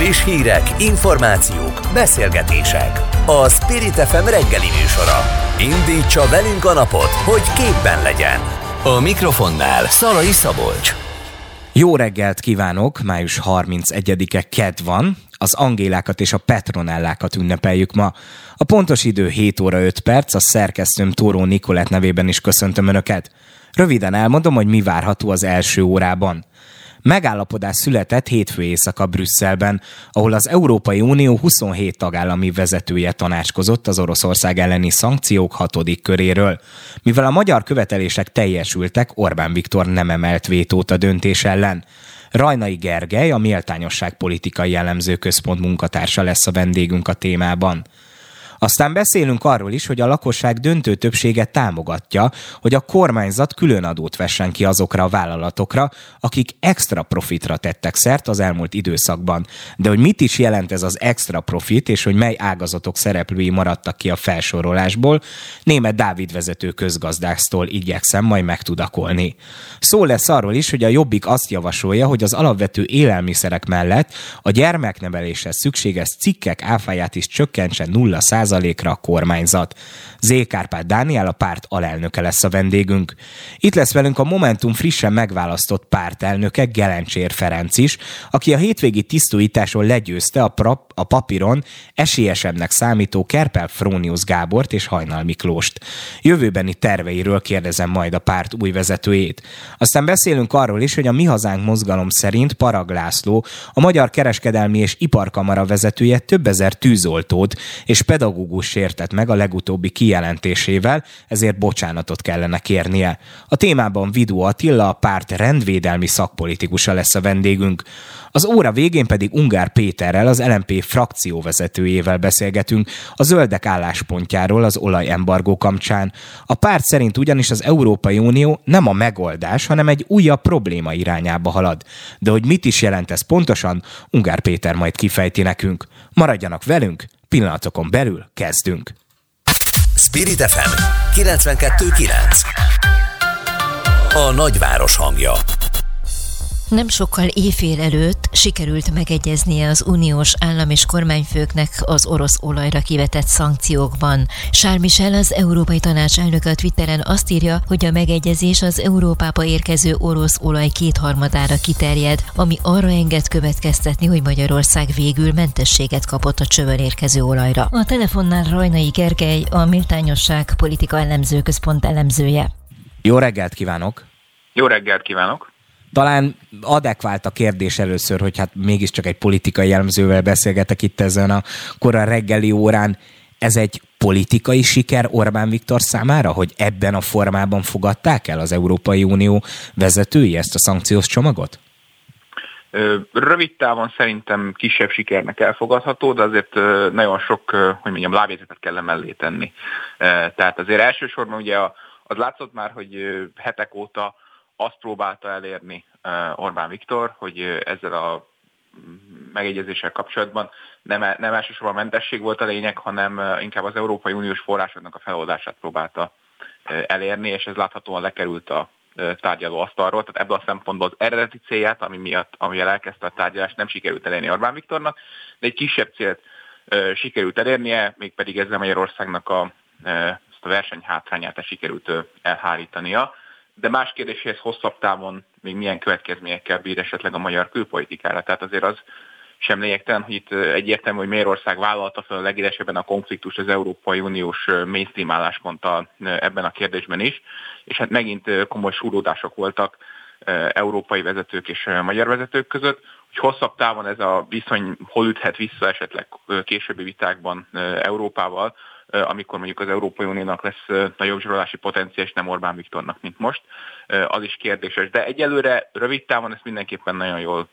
Friss hírek, információk, beszélgetések. A Spirit FM reggeli műsora. Indítsa velünk a napot, hogy képben legyen. A mikrofonnál Szalai Szabolcs. Jó reggelt kívánok! Május 31-e ked van. Az Angélákat és a Petronellákat ünnepeljük ma. A pontos idő 7 óra 5 perc, a szerkesztőm Tóró Nikolett nevében is köszöntöm Önöket. Röviden elmondom, hogy mi várható az első órában. Megállapodás született hétfő éjszaka Brüsszelben, ahol az Európai Unió 27 tagállami vezetője tanácskozott az Oroszország elleni szankciók hatodik köréről. Mivel a magyar követelések teljesültek, Orbán Viktor nem emelt vétót a döntés ellen. Rajnai Gergely, a Méltányosság Politikai Jellemző Központ munkatársa lesz a vendégünk a témában. Aztán beszélünk arról is, hogy a lakosság döntő többsége támogatja, hogy a kormányzat külön adót vessen ki azokra a vállalatokra, akik extra profitra tettek szert az elmúlt időszakban. De hogy mit is jelent ez az extra profit, és hogy mely ágazatok szereplői maradtak ki a felsorolásból, német Dávid vezető közgazdásztól igyekszem majd megtudakolni. Szó lesz arról is, hogy a Jobbik azt javasolja, hogy az alapvető élelmiszerek mellett a gyermekneveléshez szükséges cikkek áfáját is csökkentse 0 ra a kormányzat. Zékárpát Dániel a párt alelnöke lesz a vendégünk. Itt lesz velünk a Momentum frissen megválasztott pártelnöke Gelencsér Ferenc is, aki a hétvégi tisztújításon legyőzte a, prap, a papíron esélyesebbnek számító Kerpel Frónius Gábort és Hajnal Miklóst. Jövőbeni terveiről kérdezem majd a párt új vezetőjét. Aztán beszélünk arról is, hogy a Mi Hazánk mozgalom szerint Parag László, a Magyar Kereskedelmi és Iparkamara vezetője több ezer tűzoltót és pedagógus pedagógus sértett meg a legutóbbi kijelentésével, ezért bocsánatot kellene kérnie. A témában Vidó Attila, a párt rendvédelmi szakpolitikusa lesz a vendégünk. Az óra végén pedig Ungár Péterrel, az LMP frakcióvezetőjével beszélgetünk a zöldek álláspontjáról az olajembargó kapcsán. A párt szerint ugyanis az Európai Unió nem a megoldás, hanem egy újabb probléma irányába halad. De hogy mit is jelent ez pontosan, Ungár Péter majd kifejti nekünk. Maradjanak velünk, pillanatokon belül kezdünk. Spirit FM 92.9 A nagyváros hangja nem sokkal éjfél előtt sikerült megegyeznie az uniós állam és kormányfőknek az orosz olajra kivetett szankciókban. Charles Michel, az Európai Tanács elnöke a Twitteren azt írja, hogy a megegyezés az Európába érkező orosz olaj kétharmadára kiterjed, ami arra enged következtetni, hogy Magyarország végül mentességet kapott a csövön érkező olajra. A telefonnál Rajnai Gergely, a Méltányosság Politika Elemző Központ elemzője. Jó reggelt kívánok! Jó reggelt kívánok! Talán adekvált a kérdés először, hogy hát mégiscsak egy politikai jellemzővel beszélgetek itt ezen a korai reggeli órán. Ez egy politikai siker Orbán Viktor számára, hogy ebben a formában fogadták el az Európai Unió vezetői ezt a szankciós csomagot? Rövid távon szerintem kisebb sikernek elfogadható, de azért nagyon sok, hogy mondjam, lábjegyzetet kell mellé tenni. Tehát azért elsősorban ugye az látszott már, hogy hetek óta azt próbálta elérni Orbán Viktor, hogy ezzel a megegyezéssel kapcsolatban nem, nem elsősorban mentesség volt a lényeg, hanem inkább az Európai Uniós forrásoknak a feloldását próbálta elérni, és ez láthatóan lekerült a tárgyaló asztalról, tehát ebből a szempontból az eredeti célját, ami miatt, amivel elkezdte a tárgyalást, nem sikerült elérni Orbán Viktornak, de egy kisebb célt sikerült elérnie, mégpedig ezzel Magyarországnak a, ezt a versenyhátrányát sikerült elhárítania de más kérdéshez hosszabb távon még milyen következményekkel bír esetleg a magyar külpolitikára. Tehát azért az sem lényegtelen, hogy itt egyértelmű, hogy Mérország vállalta fel a legélesebben a konfliktus az Európai Uniós mainstream állásponttal ebben a kérdésben is, és hát megint komoly súródások voltak európai vezetők és magyar vezetők között, hogy hosszabb távon ez a viszony hol üthet vissza esetleg későbbi vitákban Európával, amikor mondjuk az Európai Uniónak lesz nagyobb zsarolási potenciál, és nem Orbán Viktornak, mint most, az is kérdéses. De egyelőre rövid távon ezt mindenképpen nagyon jól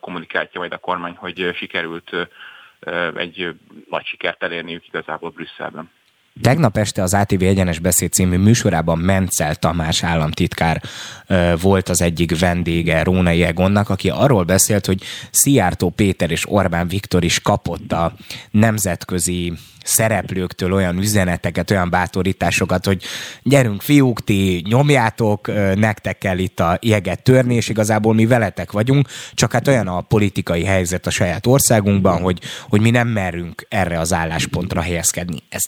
kommunikálja majd a kormány, hogy sikerült egy nagy sikert elérniük igazából Brüsszelben. Tegnap este az ATV Egyenes Beszéd című műsorában Mencel Tamás államtitkár volt az egyik vendége Rónai Egonnak, aki arról beszélt, hogy Szijjártó Péter és Orbán Viktor is kapott a nemzetközi szereplőktől olyan üzeneteket, olyan bátorításokat, hogy gyerünk fiúk, ti nyomjátok, nektek kell itt a jeget törni, és igazából mi veletek vagyunk, csak hát olyan a politikai helyzet a saját országunkban, hogy, hogy mi nem merünk erre az álláspontra helyezkedni. Ez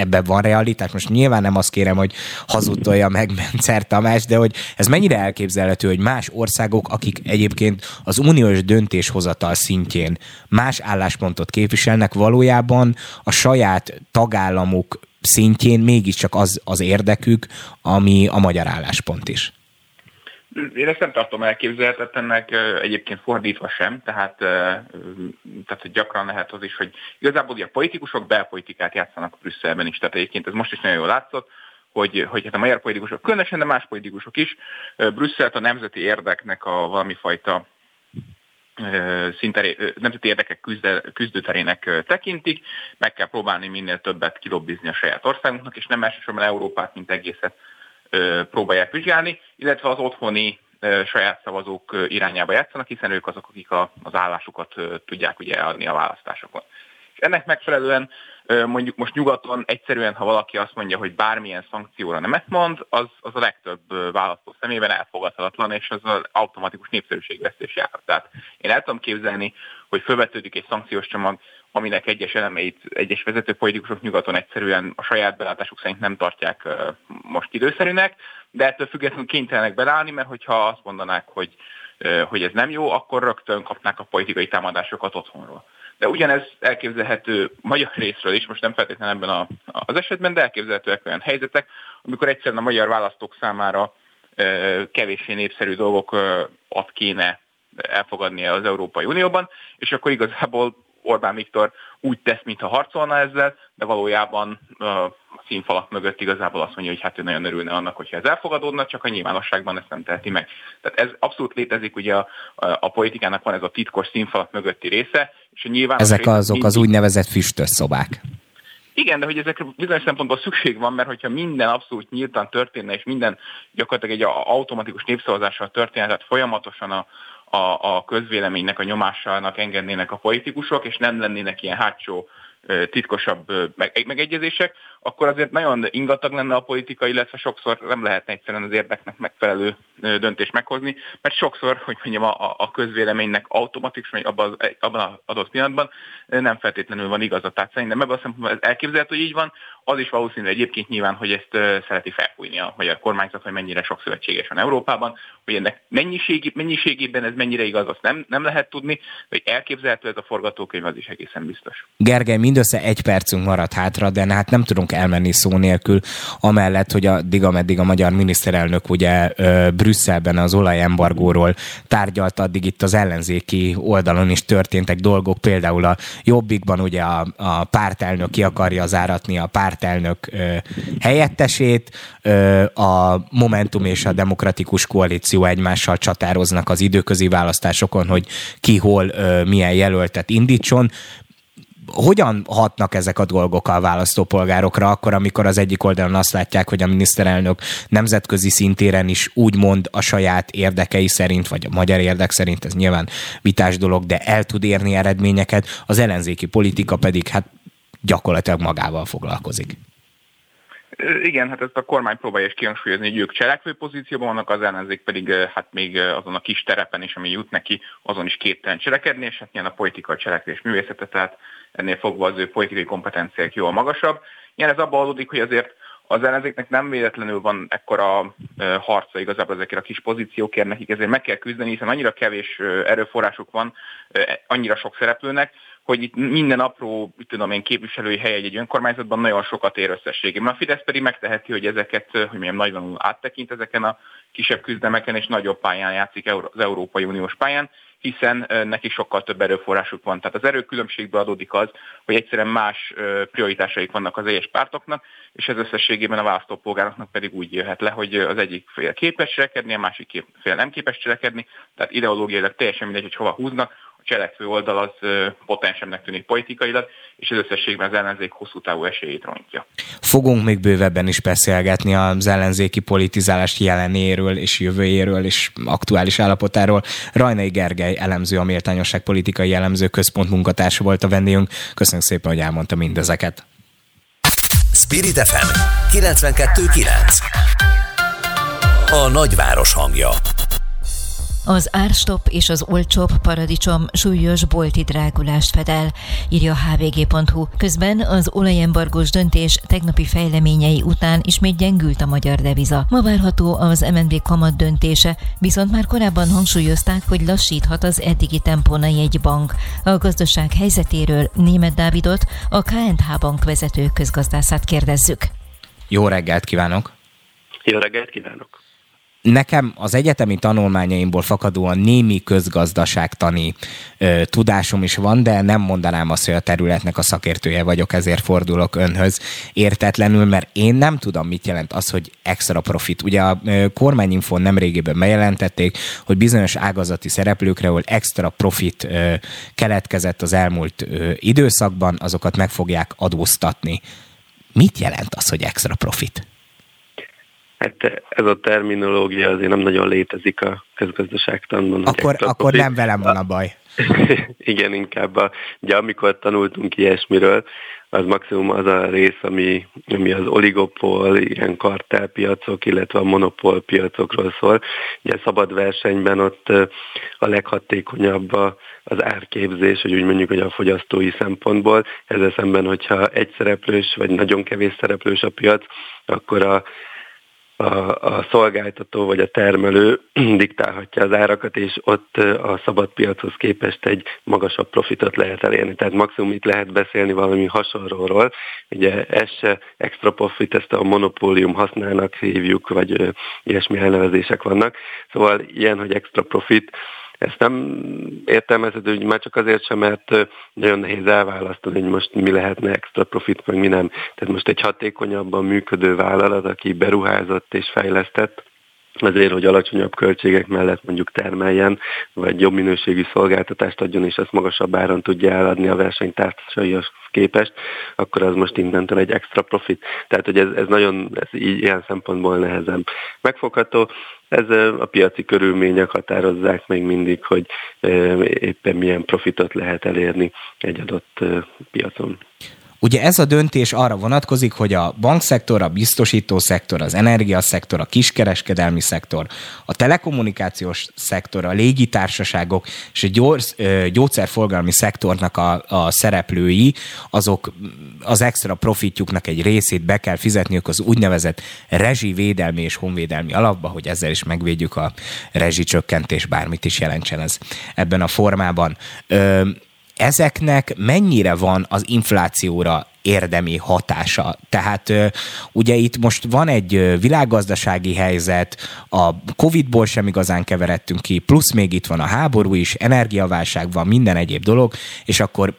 ebben van realitás. Most nyilván nem azt kérem, hogy hazudtolja meg Mencer Tamás, de hogy ez mennyire elképzelhető, hogy más országok, akik egyébként az uniós döntéshozatal szintjén más álláspontot képviselnek, valójában a saját tagállamuk szintjén mégiscsak az az érdekük, ami a magyar álláspont is. Én ezt nem tartom elképzelhetetlennek, egyébként fordítva sem, tehát, tehát hogy gyakran lehet az is, hogy igazából ugye a politikusok belpolitikát játszanak Brüsszelben is, tehát egyébként ez most is nagyon jól látszott, hogy, hogy hát a magyar politikusok, különösen, de más politikusok is, Brüsszelt a nemzeti érdeknek a valami fajta szinte nemzeti érdekek küzdőterének tekintik, meg kell próbálni minél többet kilobbizni a saját országunknak, és nem elsősorban Európát, mint egészet próbálják vizsgálni, illetve az otthoni saját szavazók irányába játszanak, hiszen ők azok, akik az állásukat tudják ugye adni a választásokon. És ennek megfelelően mondjuk most nyugaton egyszerűen, ha valaki azt mondja, hogy bármilyen szankcióra nemet mond, az, az a legtöbb választó szemében elfogadhatatlan, és az az automatikus népszerűségvesztés jár. Tehát én el tudom képzelni, hogy felvetődik egy szankciós csomag, aminek egyes elemeit egyes vezető politikusok nyugaton egyszerűen a saját belátásuk szerint nem tartják most időszerűnek, de ettől függetlenül kénytelenek belállni, mert hogyha azt mondanák, hogy, hogy ez nem jó, akkor rögtön kapnák a politikai támadásokat otthonról. De ugyanez elképzelhető magyar részről is, most nem feltétlenül ebben a, az esetben, de elképzelhetőek olyan helyzetek, amikor egyszerűen a magyar választók számára kevéssé népszerű dolgokat kéne elfogadnia az Európai Unióban, és akkor igazából Orbán Viktor úgy tesz, mintha harcolna ezzel, de valójában a színfalak mögött igazából azt mondja, hogy hát ő nagyon örülne annak, hogyha ez elfogadódna, csak a nyilvánosságban ezt nem teheti meg. Tehát ez abszolút létezik, ugye a, a, a politikának van ez a titkos színfalak mögötti része, és a nyilvános Ezek azok mindig... az úgynevezett füstös szobák. Igen, de hogy ezekre bizonyos szempontból szükség van, mert hogyha minden abszolút nyíltan történne, és minden gyakorlatilag egy automatikus népszavazással történne, tehát folyamatosan a, a, a közvéleménynek, a nyomásának engednének a politikusok, és nem lennének ilyen hátsó titkosabb megegyezések, akkor azért nagyon ingatag lenne a politika, illetve sokszor nem lehetne egyszerűen az érdeknek megfelelő döntést meghozni, mert sokszor, hogy mondjam, a, a közvéleménynek automatikus, abban, abban az adott pillanatban nem feltétlenül van igazat. Tehát szerintem ebben azt szempontból ez elképzelhető, hogy így van, az is valószínű egyébként nyilván, hogy ezt szereti felfújni a magyar kormányzat, hogy mennyire sok szövetséges van Európában, hogy ennek mennyiségi, mennyiségében ez mennyire igaz, azt nem, nem lehet tudni, hogy elképzelhető ez a forgatókönyv, az is egészen biztos. Gergely, mindössze egy percünk maradt hátra, de hát nem tudunk elmenni szó nélkül, amellett, hogy addig, ameddig a magyar miniszterelnök ugye Brüsszelben az olajembargóról tárgyalt, addig itt az ellenzéki oldalon is történtek dolgok, például a Jobbikban ugye a, a pártelnök ki akarja záratni a ö, helyettesét, a Momentum és a Demokratikus Koalíció egymással csatároznak az időközi választásokon, hogy ki hol milyen jelöltet indítson. Hogyan hatnak ezek a dolgok a választópolgárokra, akkor, amikor az egyik oldalon azt látják, hogy a miniszterelnök nemzetközi szintéren is úgymond a saját érdekei szerint, vagy a magyar érdek szerint, ez nyilván vitás dolog, de el tud érni eredményeket, az ellenzéki politika pedig hát gyakorlatilag magával foglalkozik. Igen, hát ezt a kormány próbálja is kihangsúlyozni, hogy ők cselekvő pozícióban vannak, az ellenzék pedig hát még azon a kis terepen is, ami jut neki, azon is képtelen cselekedni, és hát ilyen a politika cselekvés művészete, tehát ennél fogva az ő politikai kompetenciák jóval magasabb. Ilyen ez abban adódik, hogy azért az ellenzéknek nem véletlenül van ekkora harca igazából ezekért a kis pozíciókért, nekik ezért meg kell küzdeni, hiszen annyira kevés erőforrásuk van, annyira sok szereplőnek, hogy itt minden apró, tudom én, képviselői hely egy önkormányzatban nagyon sokat ér összességében. A Fidesz pedig megteheti, hogy ezeket, hogy milyen nagyban áttekint ezeken a kisebb küzdemeken, és nagyobb pályán játszik az Európai Uniós pályán, hiszen neki sokkal több erőforrásuk van. Tehát az erőkülönbségből adódik az, hogy egyszerűen más prioritásaik vannak az egyes pártoknak, és ez összességében a választópolgároknak pedig úgy jöhet le, hogy az egyik fél képes cselekedni, a másik fél nem képes cselekedni, tehát ideológiailag teljesen mindegy, hogy hova húznak, a cselekvő oldal az potensebbnek tűnik politikailag, és az összességben az ellenzék hosszú távú esélyét rontja. Fogunk még bővebben is beszélgetni az ellenzéki politizálás jelenéről és jövőjéről és aktuális állapotáról. Rajnai Gergely elemző, a méltányosság politikai elemző központ munkatársa volt a vendégünk. Köszönjük szépen, hogy elmondta mindezeket. Spirit FM 92.9 A nagyváros hangja az árstop és az olcsóbb paradicsom súlyos bolti drágulást fedel, írja hvg.hu. Közben az olajembargós döntés tegnapi fejleményei után ismét gyengült a magyar deviza. Ma várható az MNB kamat döntése, viszont már korábban hangsúlyozták, hogy lassíthat az eddigi tempóna egy bank. A gazdaság helyzetéről német Dávidot, a KNH bank vezető közgazdászát kérdezzük. Jó reggelt kívánok! Jó reggelt kívánok! Nekem az egyetemi tanulmányaimból fakadóan némi közgazdaságtani ö, tudásom is van, de nem mondanám azt, hogy a területnek a szakértője vagyok, ezért fordulok önhöz értetlenül, mert én nem tudom, mit jelent az, hogy extra profit. Ugye a ö, kormányinfon nemrégében bejelentették, hogy bizonyos ágazati szereplőkre, ahol extra profit ö, keletkezett az elmúlt ö, időszakban, azokat meg fogják adóztatni. Mit jelent az, hogy extra profit? Hát ez a terminológia azért nem nagyon létezik a közgazdaságtanban. Akkor, akkor nem velem van a baj. Igen, inkább a, ugye amikor tanultunk ilyesmiről, az maximum az a rész, ami, ami az oligopol, ilyen kartelpiacok, illetve a monopól piacokról szól. Ugye szabad versenyben ott a leghatékonyabb az árképzés, hogy úgy mondjuk, hogy a fogyasztói szempontból. Ezzel szemben, hogyha egy szereplős, vagy nagyon kevés szereplős a piac, akkor a a, a szolgáltató vagy a termelő diktálhatja az árakat, és ott a szabad piachoz képest egy magasabb profitot lehet elérni. Tehát maximum itt lehet beszélni valami hasonlóról. Ugye ez se extra profit, ezt a monopólium használnak hívjuk, vagy ilyesmi elnevezések vannak. Szóval ilyen, hogy extra profit, ezt nem értelmezhető, hogy már csak azért sem, mert nagyon nehéz elválasztani, hogy most mi lehetne extra profit, meg mi nem. Tehát most egy hatékonyabban működő vállalat, aki beruházott és fejlesztett, azért, hogy alacsonyabb költségek mellett mondjuk termeljen, vagy jobb minőségű szolgáltatást adjon, és ezt magasabb áron tudja eladni a versenytársaihoz képest, akkor az most innentől egy extra profit. Tehát, hogy ez, ez nagyon, ez így ilyen szempontból nehezen megfogható. Ez a piaci körülmények határozzák még mindig, hogy éppen milyen profitot lehet elérni egy adott piacon. Ugye ez a döntés arra vonatkozik, hogy a bankszektor, a biztosítószektor, az energiaszektor, a kiskereskedelmi szektor, a telekommunikációs szektor, a légitársaságok és a gyors, gyógyszerforgalmi szektornak a, a szereplői, azok az extra profitjuknak egy részét be kell fizetniük az úgynevezett rezsivédelmi és honvédelmi alapba, hogy ezzel is megvédjük a rezsicsökkentés, bármit is jelentsen ez ebben a formában. Ö, ezeknek mennyire van az inflációra érdemi hatása. Tehát ugye itt most van egy világgazdasági helyzet, a Covid-ból sem igazán keveredtünk ki, plusz még itt van a háború is, energiaválság van, minden egyéb dolog, és akkor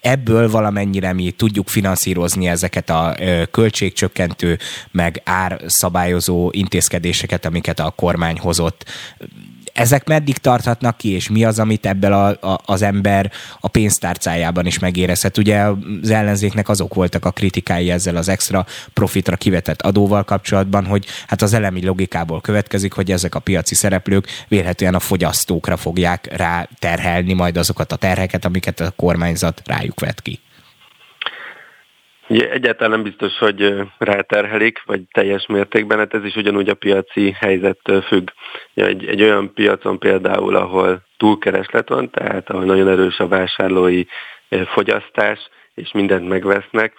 ebből valamennyire mi tudjuk finanszírozni ezeket a költségcsökkentő, meg árszabályozó intézkedéseket, amiket a kormány hozott ezek meddig tarthatnak ki, és mi az, amit ebből a, a, az ember a pénztárcájában is megérezhet. Ugye az ellenzéknek azok voltak a kritikái ezzel az extra profitra kivetett adóval kapcsolatban, hogy hát az elemi logikából következik, hogy ezek a piaci szereplők vélhetően a fogyasztókra fogják rá terhelni majd azokat a terheket, amiket a kormányzat rájuk vet ki. Ugye egyáltalán nem biztos, hogy ráterhelik, vagy teljes mértékben, hát ez is ugyanúgy a piaci helyzettől függ. Egy, egy olyan piacon például, ahol túlkereslet van, tehát ahol nagyon erős a vásárlói fogyasztás, és mindent megvesznek,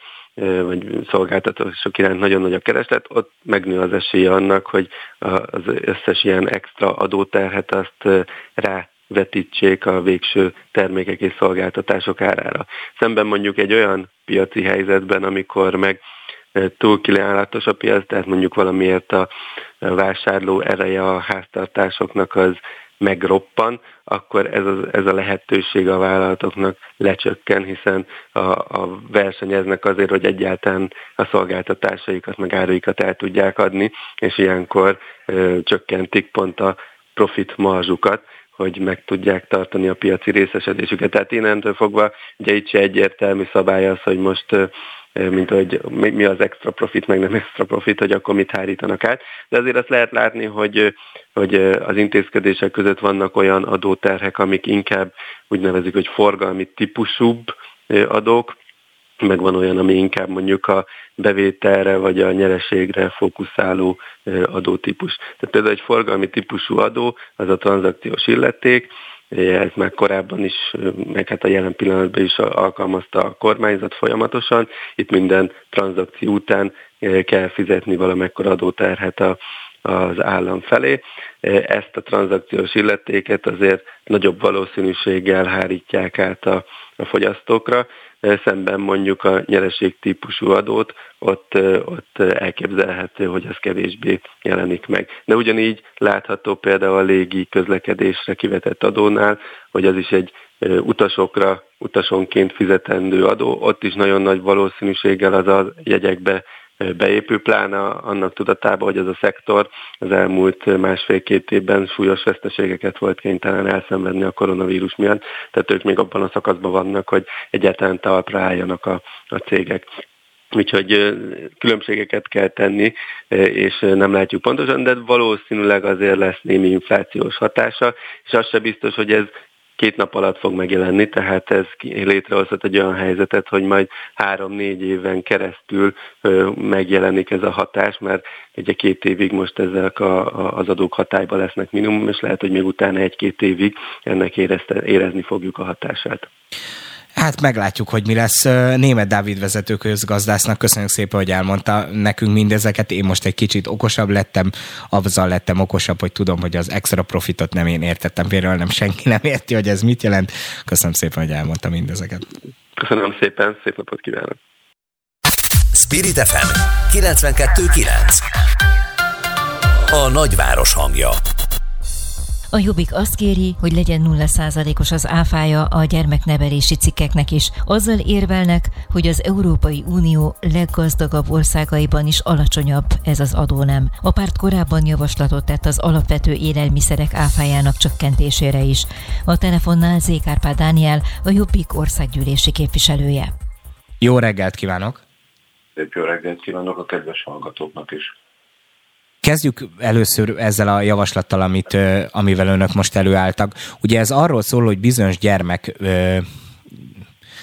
vagy szolgáltatások iránt nagyon nagy a kereslet, ott megnő az esélye annak, hogy az összes ilyen extra adóterhet azt rá vetítsék a végső termékek és szolgáltatások árára. Szemben mondjuk egy olyan piaci helyzetben, amikor meg eh, túl kilállatos a piac, tehát mondjuk valamiért a vásárló ereje a háztartásoknak az megroppan, akkor ez a, ez a lehetőség a vállalatoknak lecsökken, hiszen a, a versenyeznek azért, hogy egyáltalán a szolgáltatásaikat, meg áruikat el tudják adni, és ilyenkor ö, eh, csökkentik pont a profit marzsukat, hogy meg tudják tartani a piaci részesedésüket. Tehát innentől fogva ugye itt se egyértelmű szabály az, hogy most mint hogy mi az extra profit, meg nem extra profit, hogy akkor mit hárítanak át. De azért azt lehet látni, hogy, hogy az intézkedések között vannak olyan adóterhek, amik inkább úgy nevezik, hogy forgalmi típusúbb adók, meg van olyan, ami inkább mondjuk a bevételre vagy a nyereségre fókuszáló adótípus. Tehát például egy forgalmi típusú adó, az a tranzakciós illeték, ez már korábban is, meg hát a jelen pillanatban is alkalmazta a kormányzat folyamatosan. Itt minden tranzakció után kell fizetni valamekkor adóterhet a, az állam felé. Ezt a tranzakciós illetéket azért nagyobb valószínűséggel hárítják át a, a fogyasztókra, szemben mondjuk a nyereség típusú adót, ott, ott elképzelhető, hogy ez kevésbé jelenik meg. De ugyanígy látható például a légi közlekedésre kivetett adónál, hogy az is egy utasokra, utasonként fizetendő adó, ott is nagyon nagy valószínűséggel az a jegyekbe beépül, pláne annak tudatában, hogy ez a szektor az elmúlt másfél-két évben súlyos veszteségeket volt kénytelen elszenvedni a koronavírus miatt, tehát ők még abban a szakaszban vannak, hogy egyáltalán talpra álljanak a, a cégek. Úgyhogy különbségeket kell tenni, és nem látjuk pontosan, de valószínűleg azért lesz némi inflációs hatása, és az se biztos, hogy ez két nap alatt fog megjelenni, tehát ez létrehozhat egy olyan helyzetet, hogy majd három-négy éven keresztül megjelenik ez a hatás, mert ugye két évig most ezek a, a, az adók hatályban lesznek minimum, és lehet, hogy még utána egy-két évig ennek érezte, érezni fogjuk a hatását. Hát meglátjuk, hogy mi lesz. Német Dávid vezető közgazdásznak köszönjük szépen, hogy elmondta nekünk mindezeket. Én most egy kicsit okosabb lettem, azzal lettem okosabb, hogy tudom, hogy az extra profitot nem én értettem, például nem senki nem érti, hogy ez mit jelent. Köszönöm szépen, hogy elmondta mindezeket. Köszönöm szépen, szép napot kívánok! Spirit FM 92.9 A nagyváros hangja a Jobbik azt kéri, hogy legyen 0%-os az áfája a gyermeknevelési cikkeknek is. Azzal érvelnek, hogy az Európai Unió leggazdagabb országaiban is alacsonyabb ez az adónem. A párt korábban javaslatot tett az alapvető élelmiszerek áfájának csökkentésére is. A telefonnál Zékárpá Dániel, a Jobbik országgyűlési képviselője. Jó reggelt kívánok! Szép jó reggelt kívánok a kedves hallgatóknak is! Kezdjük először ezzel a javaslattal, amit, amivel önök most előálltak. Ugye ez arról szól, hogy bizonyos gyermek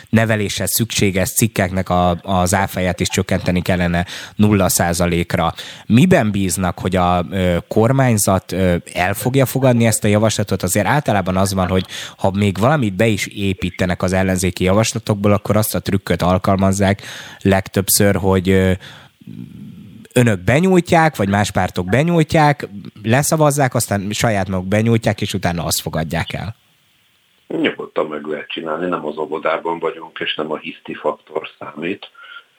neveléshez szükséges cikkeknek a, az áfáját is csökkenteni kellene 0%-ra. Miben bíznak, hogy a ö, kormányzat ö, el fogja fogadni ezt a javaslatot? Azért általában az van, hogy ha még valamit be is építenek az ellenzéki javaslatokból, akkor azt a trükköt alkalmazzák legtöbbször, hogy ö, önök benyújtják, vagy más pártok benyújtják, leszavazzák, aztán saját maguk benyújtják, és utána azt fogadják el. Nyugodtan meg lehet csinálni, nem az óvodában vagyunk, és nem a hiszti faktor számít,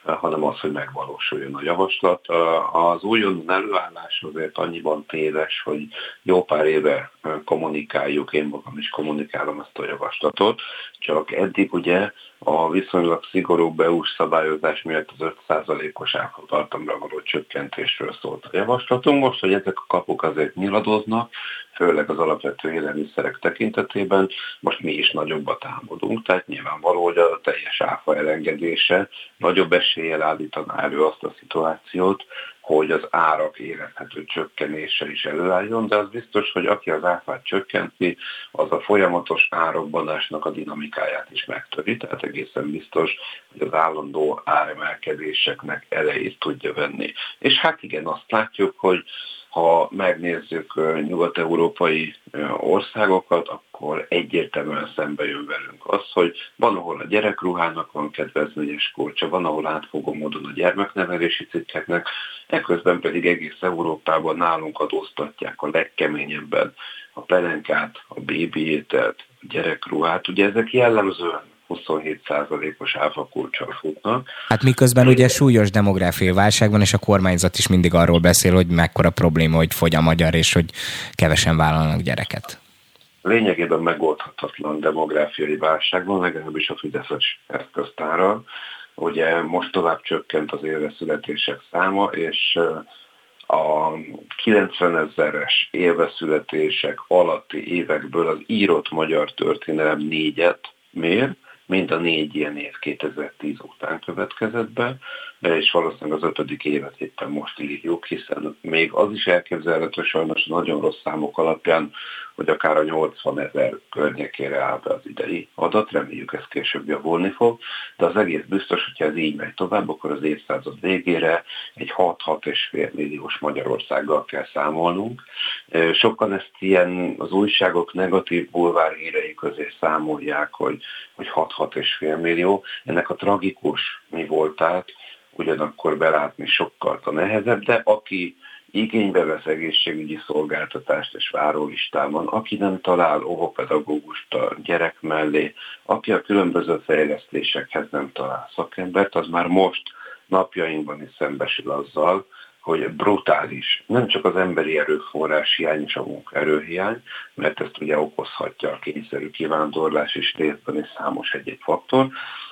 hanem az, hogy megvalósuljon a javaslat. Az újonnan előállás azért annyiban téves, hogy jó pár éve kommunikáljuk, én magam is kommunikálom ezt a javaslatot, csak eddig ugye a viszonylag szigorú eu szabályozás miatt az 5%-os áfatartamra való csökkentésről szólt a javaslatunk. Most, hogy ezek a kapuk azért nyiladoznak, főleg az alapvető élelmiszerek tekintetében, most mi is nagyobbat álmodunk, tehát nyilvánvaló, hogy a teljes áfa elengedése nagyobb eséllyel állítaná elő azt a szituációt, hogy az árak érezhető csökkenése is előálljon, de az biztos, hogy aki az áfát csökkenti, az a folyamatos árokbanásnak a dinamikáját is megtöri, tehát egészen biztos, hogy az állandó áremelkedéseknek elejét tudja venni. És hát igen, azt látjuk, hogy ha megnézzük nyugat-európai országokat, akkor egyértelműen szembe jön velünk az, hogy van, ahol a gyerekruhának van kedvezményes kulcsa, van, ahol átfogó módon a gyermeknevelési cikkeknek, ekközben pedig egész Európában nálunk adóztatják a legkeményebben a pelenkát, a bébi a gyerekruhát. Ugye ezek jellemzően 27%-os áfakulcsal futnak. Hát miközben ugye súlyos demográfiai válság van, és a kormányzat is mindig arról beszél, hogy mekkora probléma, hogy fogy a magyar, és hogy kevesen vállalnak gyereket. Lényegében megoldhatatlan demográfiai válság van, legalábbis a Fideszes eszköztára. Ugye most tovább csökkent az élve születések száma, és a 90 ezeres éveszületések alatti évekből az írott magyar történelem négyet mér, mind a négy ilyen év 2010 után következett be, és valószínűleg az ötödik évet éppen most írjuk, hiszen még az is elképzelhető sajnos nagyon rossz számok alapján, hogy akár a 80 ezer környékére áll be az idei adat, reméljük ez később javulni fog, de az egész biztos, hogyha ez így megy tovább, akkor az évszázad végére egy 6-6,5 milliós Magyarországgal kell számolnunk. Sokan ezt ilyen az újságok negatív bulvár hírei közé számolják, hogy, hogy 6-6,5 millió. Ennek a tragikus mi voltát, ugyanakkor belátni sokkal nehezebb, de aki igénybe vesz egészségügyi szolgáltatást és várólistában, aki nem talál óvopedagógust a gyerek mellé, aki a különböző fejlesztésekhez nem talál szakembert, az már most napjainkban is szembesül azzal, hogy brutális, nem csak az emberi erőforrás hiány és a munkaerőhiány, mert ezt ugye okozhatja a kényszerű kivándorlás és részben és számos egy-egy faktor,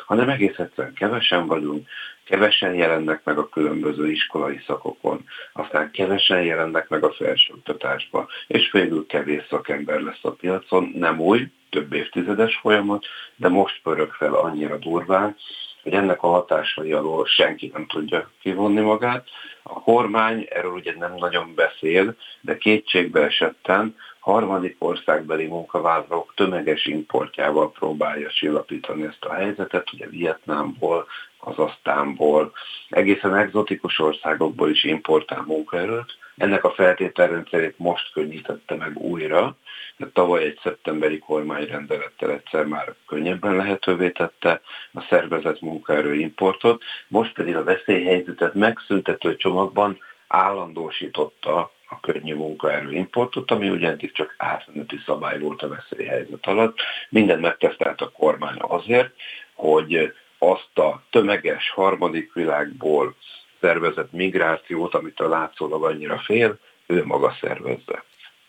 hanem egész egyszerűen kevesen vagyunk, kevesen jelennek meg a különböző iskolai szakokon, aztán kevesen jelennek meg a felsőoktatásba, és végül kevés szakember lesz a piacon, nem új, több évtizedes folyamat, de most pörög fel annyira durván, hogy ennek a hatásai alól senki nem tudja kivonni magát. A kormány erről ugye nem nagyon beszél, de kétségbe esetten harmadik országbeli munkavállalók tömeges importjával próbálja csillapítani ezt a helyzetet, ugye Vietnámból, Kazasztánból, egészen egzotikus országokból is importál munkaerőt. Ennek a feltételrendszerét most könnyítette meg újra, de tavaly egy szeptemberi kormányrendelettel egyszer már könnyebben lehetővé tette a szervezet munkaerő importot, most pedig a veszélyhelyzetet megszüntető csomagban állandósította a könnyű munkaerő importot, ami ugye eddig csak átmeneti szabály volt a veszélyhelyzet alatt. Minden megtesztelt a kormány azért, hogy azt a tömeges harmadik világból szervezett migrációt, amit a látszólag annyira fél, ő maga szervezze.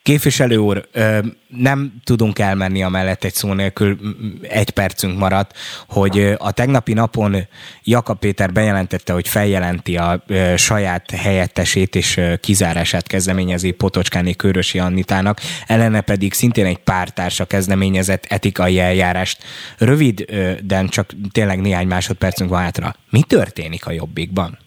Képviselő úr, nem tudunk elmenni amellett egy szó nélkül, egy percünk maradt, hogy a tegnapi napon Jakab Péter bejelentette, hogy feljelenti a saját helyettesét és kizárását kezdeményezi Potocskáni Körösi Annitának, ellene pedig szintén egy pártársa kezdeményezett etikai eljárást. Röviden, csak tényleg néhány másodpercünk van hátra. Mi történik a Jobbikban?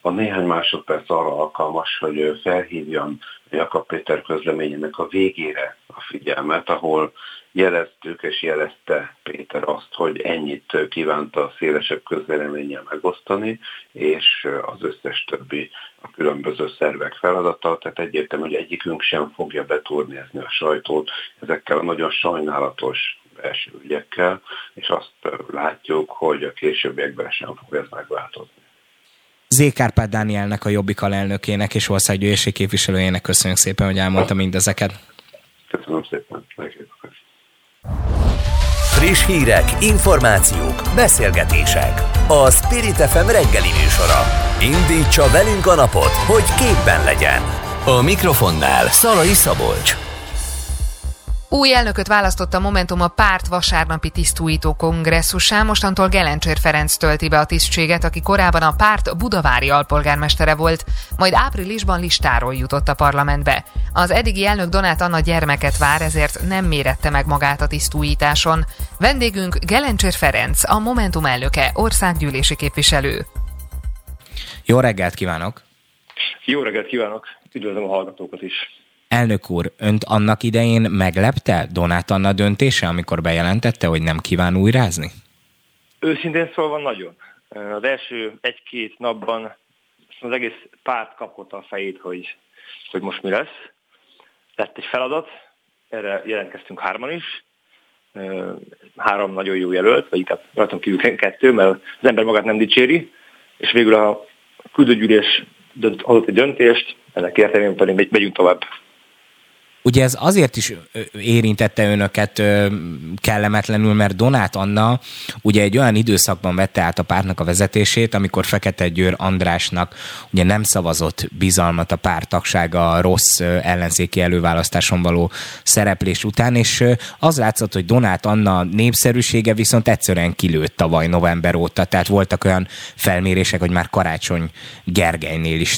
A néhány másodperc arra alkalmas, hogy felhívjam Jakab Péter közleményének a végére a figyelmet, ahol jeleztük és jelezte Péter azt, hogy ennyit kívánta a szélesebb közvéleménnyel megosztani, és az összes többi a különböző szervek feladata, tehát egyértelmű, hogy egyikünk sem fogja beturnézni a sajtót ezekkel a nagyon sajnálatos belső ügyekkel, és azt látjuk, hogy a későbbiekben sem fog ez megváltozni. Z. Kárpát Dánielnek, a Jobbik alelnökének és országgyűlési képviselőjének köszönjük szépen, hogy elmondta mindezeket. Köszönöm szépen. Friss hírek, információk, beszélgetések. A Spirit FM reggeli műsora. Indítsa velünk a napot, hogy képben legyen. A mikrofonnál Szalai Szabolcs. Új elnököt választott a Momentum a párt vasárnapi tisztújító kongresszusán, mostantól Gelencsér Ferenc tölti be a tisztséget, aki korábban a párt budavári alpolgármestere volt, majd áprilisban listáról jutott a parlamentbe. Az eddigi elnök Donát Anna gyermeket vár, ezért nem mérette meg magát a tisztújításon. Vendégünk Gelencsér Ferenc, a Momentum elnöke, országgyűlési képviselő. Jó reggelt kívánok! Jó reggelt kívánok! Üdvözlöm a hallgatókat is! Elnök úr, önt annak idején meglepte Donát Anna döntése, amikor bejelentette, hogy nem kíván újrázni? Őszintén szólva nagyon. Az első egy-két napban az egész párt kapott a fejét, hogy, hogy most mi lesz. Lett egy feladat, erre jelentkeztünk hárman is. Három nagyon jó jelölt, vagy inkább rajtam kívül kettő, mert az ember magát nem dicséri, és végül a küldőgyűlés hozott egy döntést, ennek értelmében pedig megyünk tovább. Ugye ez azért is érintette önöket kellemetlenül, mert Donát Anna ugye egy olyan időszakban vette át a pártnak a vezetését, amikor Fekete Győr Andrásnak ugye nem szavazott bizalmat a párt tagsága rossz ellenzéki előválasztáson való szereplés után, és az látszott, hogy Donát Anna népszerűsége viszont egyszerűen kilőtt tavaly november óta, tehát voltak olyan felmérések, hogy már Karácsony Gergelynél is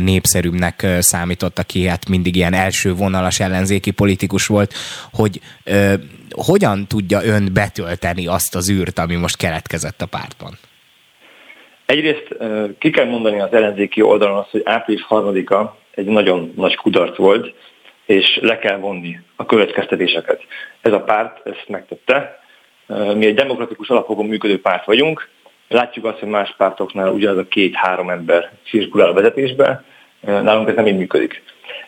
népszerűbbnek számított, aki hát mindig ilyen első vonalas hatalmas ellenzéki politikus volt, hogy ö, hogyan tudja ön betölteni azt az űrt, ami most keletkezett a párton? Egyrészt ki kell mondani az ellenzéki oldalon azt, hogy április harmadika egy nagyon nagy kudarc volt, és le kell vonni a következtetéseket. Ez a párt ezt megtette. Mi egy demokratikus alapokon működő párt vagyunk. Látjuk azt, hogy más pártoknál ugyanaz a két-három ember cirkulál a vezetésbe. Nálunk ez nem így működik.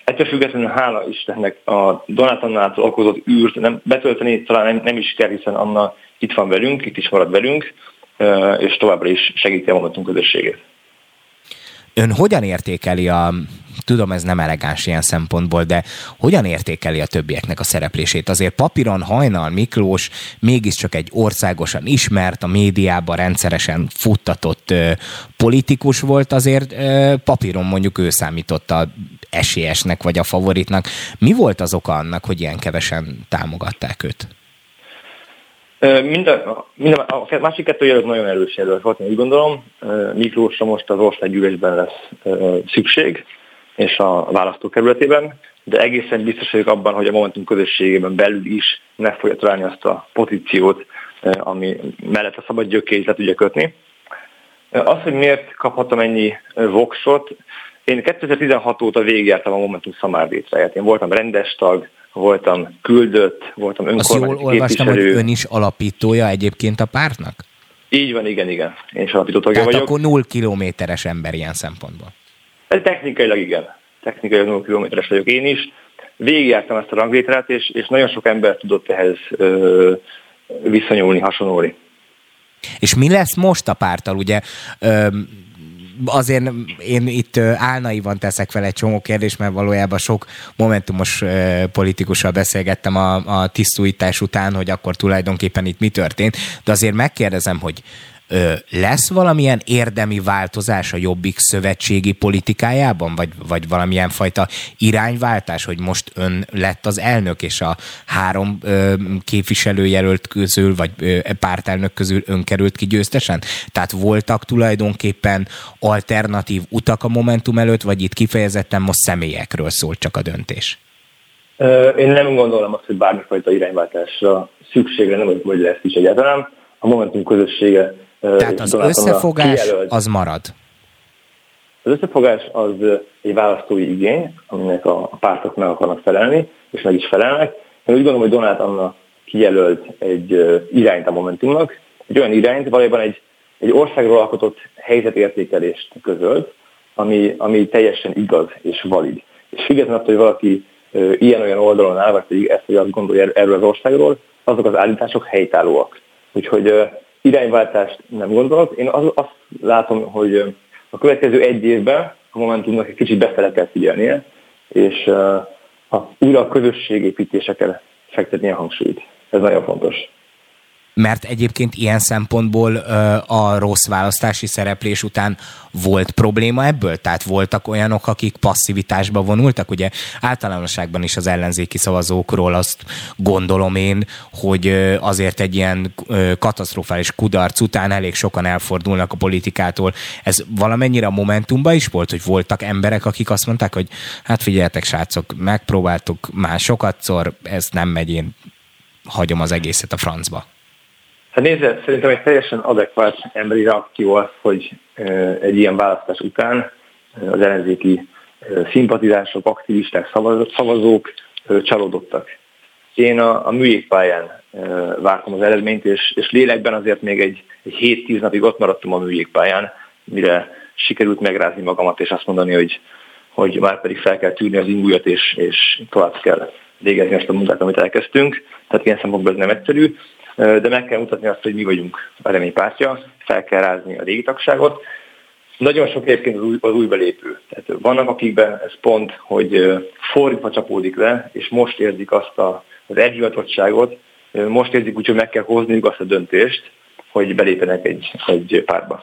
Ettől függetlenül hála Istennek a Donát Annától okozott űrt nem betölteni talán nem, nem is kell, hiszen Anna itt van velünk, itt is marad velünk, és továbbra is segíti a Momentum közösségét. Ön hogyan értékeli a, tudom ez nem elegáns ilyen szempontból, de hogyan értékeli a többieknek a szereplését? Azért papíron Hajnal Miklós mégiscsak egy országosan ismert, a médiában rendszeresen futtatott ö, politikus volt, azért ö, papíron mondjuk ő számított a esélyesnek vagy a favoritnak. Mi volt az oka annak, hogy ilyen kevesen támogatták őt? Mind a, mind a, a másik kettő jelölt nagyon erős jelölt volt, én úgy gondolom. Miklósra most az országgyűlésben lesz szükség, és a választókerületében, de egészen biztos vagyok abban, hogy a Momentum közösségében belül is meg fogja találni azt a pozíciót, ami mellett a szabad gyökét le tudja kötni. Az, hogy miért kaphatom ennyi voksot, én 2016 óta végigjártam a Momentum Szamárdétráját. Én voltam rendes tag, voltam küldött, voltam önkormányzati Azt jól olvastam, képviselő. hogy ön is alapítója egyébként a pártnak? Így van, igen, igen. Én is alapító tagja Tehát vagyok. akkor null kilométeres ember ilyen szempontból. Ez technikailag igen. Technikailag null kilométeres vagyok én is. Végigjártam ezt a ranglétrát, és, és nagyon sok ember tudott ehhez ö, viszonyulni, hasonlulni. És mi lesz most a pártal? Ugye ö, azért én itt álnaivan teszek fel egy csomó kérdést, mert valójában sok momentumos politikussal beszélgettem a, a tisztújítás után, hogy akkor tulajdonképpen itt mi történt, de azért megkérdezem, hogy lesz valamilyen érdemi változás a Jobbik szövetségi politikájában, vagy, vagy valamilyen fajta irányváltás, hogy most ön lett az elnök, és a három ö, képviselőjelölt közül, vagy ö, pártelnök közül ön került ki győztesen? Tehát voltak tulajdonképpen alternatív utak a Momentum előtt, vagy itt kifejezetten most személyekről szólt csak a döntés? Én nem gondolom azt, hogy bármifajta irányváltásra szükségre nem, hogy lesz is egyáltalán. A Momentum közössége tehát az összefogás kijelölt. az marad? Az összefogás az egy választói igény, aminek a pártok meg akarnak felelni, és meg is felelnek. Én úgy gondolom, hogy Donát Anna kijelölt egy irányt a Momentumnak, egy olyan irányt, valójában egy, egy országról alkotott helyzetértékelést közölt, ami, ami teljesen igaz és valid. És függetlenül attól, hogy valaki ilyen-olyan oldalon áll, vagy pedig ezt vagy azt gondolja erről az országról, azok az állítások helytállóak. Úgyhogy irányváltást nem gondolok. Én az, azt látom, hogy a következő egy évben a Momentumnak egy kicsit befele kell figyelnie, és a, újra a közösségépítése kell fektetni a hangsúlyt. Ez nagyon fontos mert egyébként ilyen szempontból a rossz választási szereplés után volt probléma ebből? Tehát voltak olyanok, akik passzivitásba vonultak? Ugye általánosságban is az ellenzéki szavazókról azt gondolom én, hogy azért egy ilyen katasztrofális kudarc után elég sokan elfordulnak a politikától. Ez valamennyire a Momentumban is volt, hogy voltak emberek, akik azt mondták, hogy hát figyeljetek srácok, megpróbáltuk már sokatszor, ez nem megy, én hagyom az egészet a francba. Hát nézze, szerintem egy teljesen adekvát emberi reakció az, hogy egy ilyen választás után az ellenzéki szimpatizások, aktivisták, szavazók csalódottak. Én a, a műjégpályán vártam az eredményt, és, és lélekben azért még egy, egy 7-10 napig ott maradtam a műjégpályán, mire sikerült megrázni magamat, és azt mondani, hogy, hogy már pedig fel kell tűrni az ingújat, és, és tovább kell végezni azt a munkát, amit elkezdtünk. Tehát ilyen szempontból ez nem egyszerű de meg kell mutatni azt, hogy mi vagyunk a reménypártja, fel kell rázni a régi tagságot. Nagyon sok egyébként az új, az új belépő. Tehát vannak, akikben ez pont, hogy fordítva csapódik le, és most érzik azt a, az elhivatottságot, most érzik úgy, hogy meg kell hozniuk azt a döntést, hogy belépjenek egy, egy párba.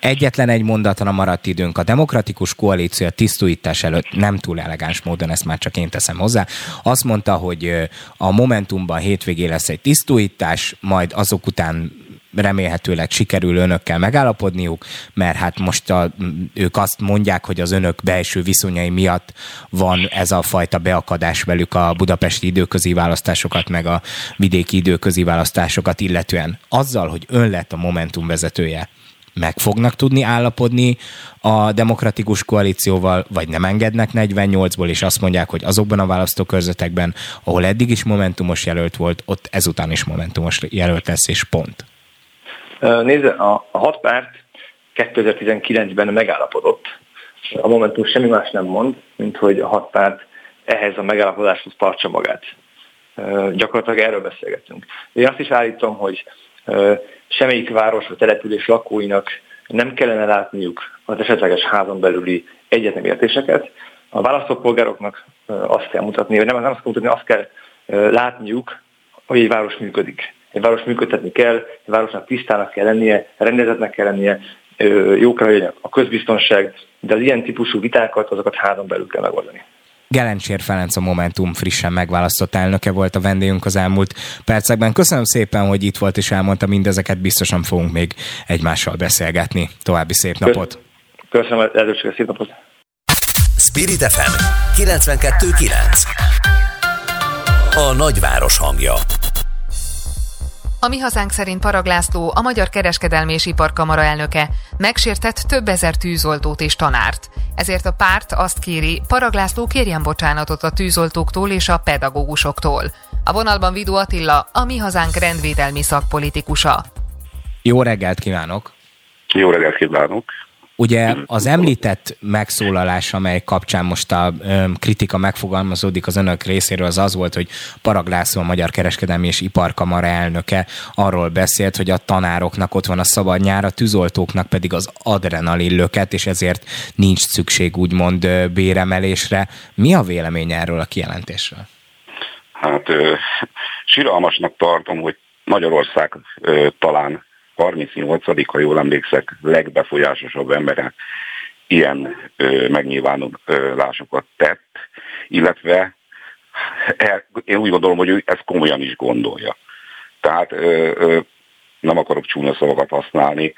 Egyetlen egy mondatra maradt időnk. A demokratikus koalíció a tisztújítás előtt nem túl elegáns módon, ezt már csak én teszem hozzá. Azt mondta, hogy a Momentumban hétvégé lesz egy tisztújítás, majd azok után remélhetőleg sikerül önökkel megállapodniuk, mert hát most a, ők azt mondják, hogy az önök belső viszonyai miatt van ez a fajta beakadás velük a budapesti időközi választásokat, meg a vidéki időközi választásokat illetően. Azzal, hogy ön lett a Momentum vezetője, meg fognak tudni állapodni a demokratikus koalícióval, vagy nem engednek 48-ból, és azt mondják, hogy azokban a választókörzetekben, ahol eddig is momentumos jelölt volt, ott ezután is momentumos jelölt lesz, és pont. Nézze, a, a hat párt 2019-ben megállapodott. A Momentum semmi más nem mond, mint hogy a hat párt ehhez a megállapodáshoz tartsa magát. Gyakorlatilag erről beszélgetünk. Én azt is állítom, hogy semmelyik város vagy település lakóinak nem kellene látniuk az esetleges házon belüli értéseket. A választópolgároknak azt kell mutatni, vagy nem, nem azt kell mutatni, azt kell látniuk, hogy egy város működik. Egy város működtetni kell, egy városnak tisztának kell lennie, rendezetnek kell lennie, jókra legyen a közbiztonság, de az ilyen típusú vitákat, azokat házon belül kell megoldani. Gelencsér Ferenc a Momentum frissen megválasztott elnöke volt a vendégünk az elmúlt percekben. Köszönöm szépen, hogy itt volt és elmondta mindezeket, biztosan fogunk még egymással beszélgetni. További szép napot! Köszönöm, először szép napot! Spirit FM 92.9 A nagyváros hangja a mi hazánk szerint Paraglászló, a Magyar Kereskedelmi és Iparkamara elnöke megsértett több ezer tűzoltót és tanárt. Ezért a párt azt kéri, Paraglászló kérjen bocsánatot a tűzoltóktól és a pedagógusoktól. A vonalban Vidó Attila, a mi hazánk rendvédelmi szakpolitikusa. Jó reggelt kívánok! Jó reggelt kívánok! Ugye az említett megszólalás, amely kapcsán most a kritika megfogalmazódik az önök részéről, az az volt, hogy Paraglászó, a Magyar Kereskedelmi és Iparkamara elnöke arról beszélt, hogy a tanároknak ott van a szabad nyár, a tűzoltóknak pedig az adrenalin löket, és ezért nincs szükség úgymond béremelésre. Mi a vélemény erről a kijelentésről? Hát siralmasnak tartom, hogy Magyarország ö, talán 38 ha jól emlékszek, legbefolyásosabb emberek ilyen ö, megnyilvánulásokat tett, illetve e, én úgy gondolom, hogy ő ezt komolyan is gondolja. Tehát ö, ö, nem akarok csúnya szavakat használni,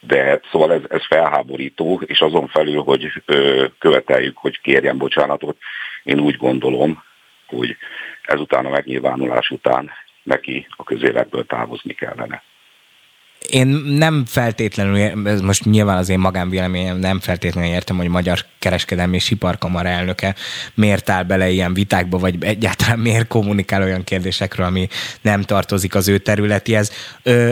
de szóval ez, ez felháborító, és azon felül, hogy ö, követeljük, hogy kérjen bocsánatot, én úgy gondolom, hogy ezután a megnyilvánulás után neki a közéletből távozni kellene én nem feltétlenül, ez most nyilván az én magánvéleményem, nem feltétlenül értem, hogy Magyar Kereskedelmi és Iparkamara elnöke miért áll bele ilyen vitákba, vagy egyáltalán miért kommunikál olyan kérdésekről, ami nem tartozik az ő területihez.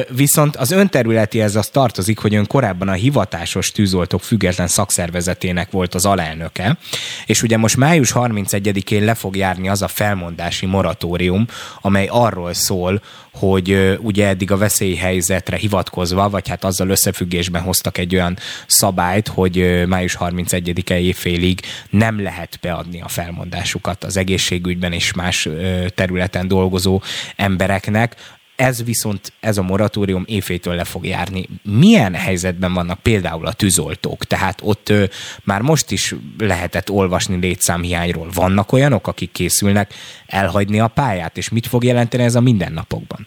Viszont az ön területihez az tartozik, hogy ön korábban a hivatásos tűzoltók független szakszervezetének volt az alelnöke, és ugye most május 31-én le fog járni az a felmondási moratórium, amely arról szól, hogy ugye eddig a veszélyhelyzetre hivatkozva, vagy hát azzal összefüggésben hoztak egy olyan szabályt, hogy május 31-e évfélig nem lehet beadni a felmondásukat az egészségügyben és más területen dolgozó embereknek, ez viszont, ez a moratórium évfétől le fog járni. Milyen helyzetben vannak például a tűzoltók? Tehát ott ö, már most is lehetett olvasni létszámhiányról. Vannak olyanok, akik készülnek elhagyni a pályát, és mit fog jelenteni ez a mindennapokban?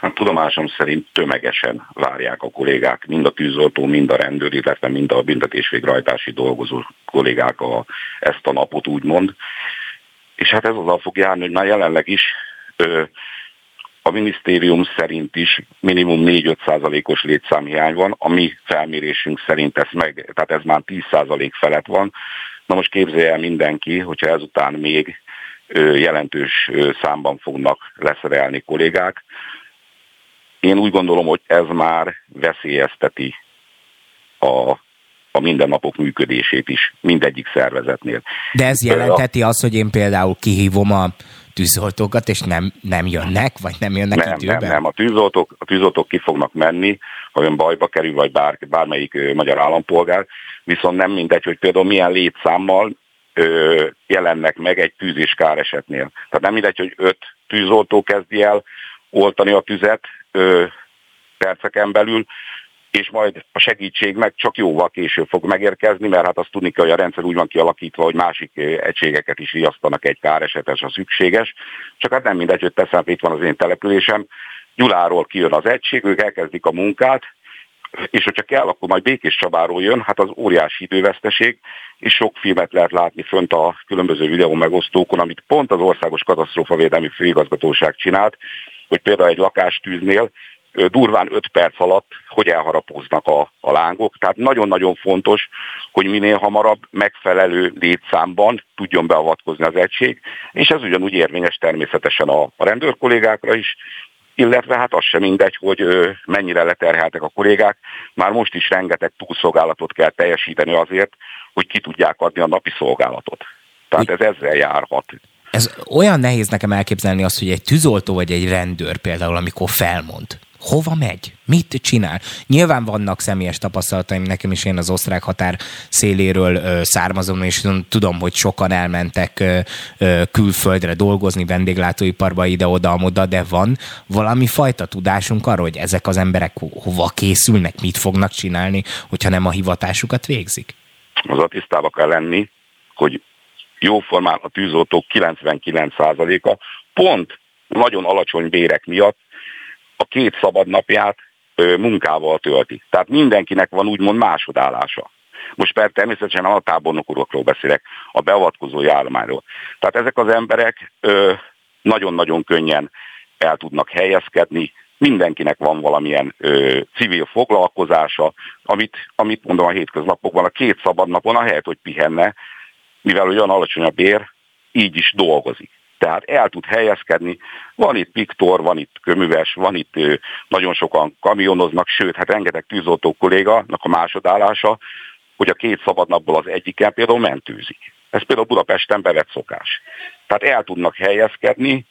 Hát tudomásom szerint tömegesen várják a kollégák, mind a tűzoltó, mind a rendőr, illetve mind a büntetésvégrehajtási dolgozó kollégák a, ezt a napot úgymond. És hát ez azzal fog járni, hogy már jelenleg is ö, a minisztérium szerint is minimum 4-5 százalékos létszámhiány van, a mi felmérésünk szerint ez meg, tehát ez már 10 százalék felett van. Na most képzelje el mindenki, hogyha ezután még jelentős számban fognak leszerelni kollégák. Én úgy gondolom, hogy ez már veszélyezteti a, a mindennapok működését is mindegyik szervezetnél. De ez jelenteti azt, hogy én például kihívom a tűzoltókat, és nem, nem jönnek, vagy nem jönnek nem, időben? Nem, nem, a tűzoltók, a tűzoltók ki fognak menni, ha ön bajba kerül, vagy bár, bármelyik magyar állampolgár, viszont nem mindegy, hogy például milyen létszámmal ö, jelennek meg egy tűz és káresetnél. Tehát nem mindegy, hogy öt tűzoltó kezdi el oltani a tüzet ö, perceken belül, és majd a segítség meg csak jóval később fog megérkezni, mert hát azt tudni kell, hogy a rendszer úgy van kialakítva, hogy másik egységeket is riasztanak egy káresetes, a szükséges. Csak hát nem mindegy, hogy teszem, itt van az én településem, Gyuláról kijön az egység, ők elkezdik a munkát, és hogyha kell, akkor majd Békés Csabáról jön, hát az óriási időveszteség, és sok filmet lehet látni fönt a különböző videó megosztókon, amit pont az Országos Katasztrófavédelmi Főigazgatóság csinált, hogy például egy lakástűznél durván 5 perc alatt, hogy elharapóznak a, a lángok. Tehát nagyon-nagyon fontos, hogy minél hamarabb megfelelő létszámban tudjon beavatkozni az egység, és ez ugyanúgy érvényes természetesen a, a rendőrkollégákra is, illetve hát az sem mindegy, hogy mennyire leterheltek a kollégák. Már most is rengeteg túlszolgálatot kell teljesíteni azért, hogy ki tudják adni a napi szolgálatot. Tehát ez ezzel járhat. Ez olyan nehéz nekem elképzelni azt, hogy egy tűzoltó vagy egy rendőr például, amikor felmond, hova megy? Mit csinál? Nyilván vannak személyes tapasztalataim, nekem is én az osztrák határ széléről ö, származom, és tudom, hogy sokan elmentek ö, ö, külföldre dolgozni, vendéglátóiparba ide-oda-amoda, de van valami fajta tudásunk arról, hogy ezek az emberek hova készülnek, mit fognak csinálni, hogyha nem a hivatásukat végzik? Az a tisztába kell lenni, hogy jóformán a tűzoltók 99%-a pont nagyon alacsony bérek miatt a két szabad napját munkával tölti. Tehát mindenkinek van úgymond másodállása. Most persze természetesen a tábornokokról beszélek, a beavatkozó jármányról. Tehát ezek az emberek nagyon-nagyon könnyen el tudnak helyezkedni, mindenkinek van valamilyen ö, civil foglalkozása, amit, amit mondom a hétköznapokban, a két szabad napon, ahelyett, hogy pihenne, mivel olyan alacsony a bér, így is dolgozik tehát el tud helyezkedni. Van itt piktor, van itt köműves, van itt nagyon sokan kamionoznak, sőt, hát rengeteg tűzoltó kolléganak a másodállása, hogy a két szabad napból az egyiken például mentőzik. Ez például Budapesten bevett szokás. Tehát el tudnak helyezkedni,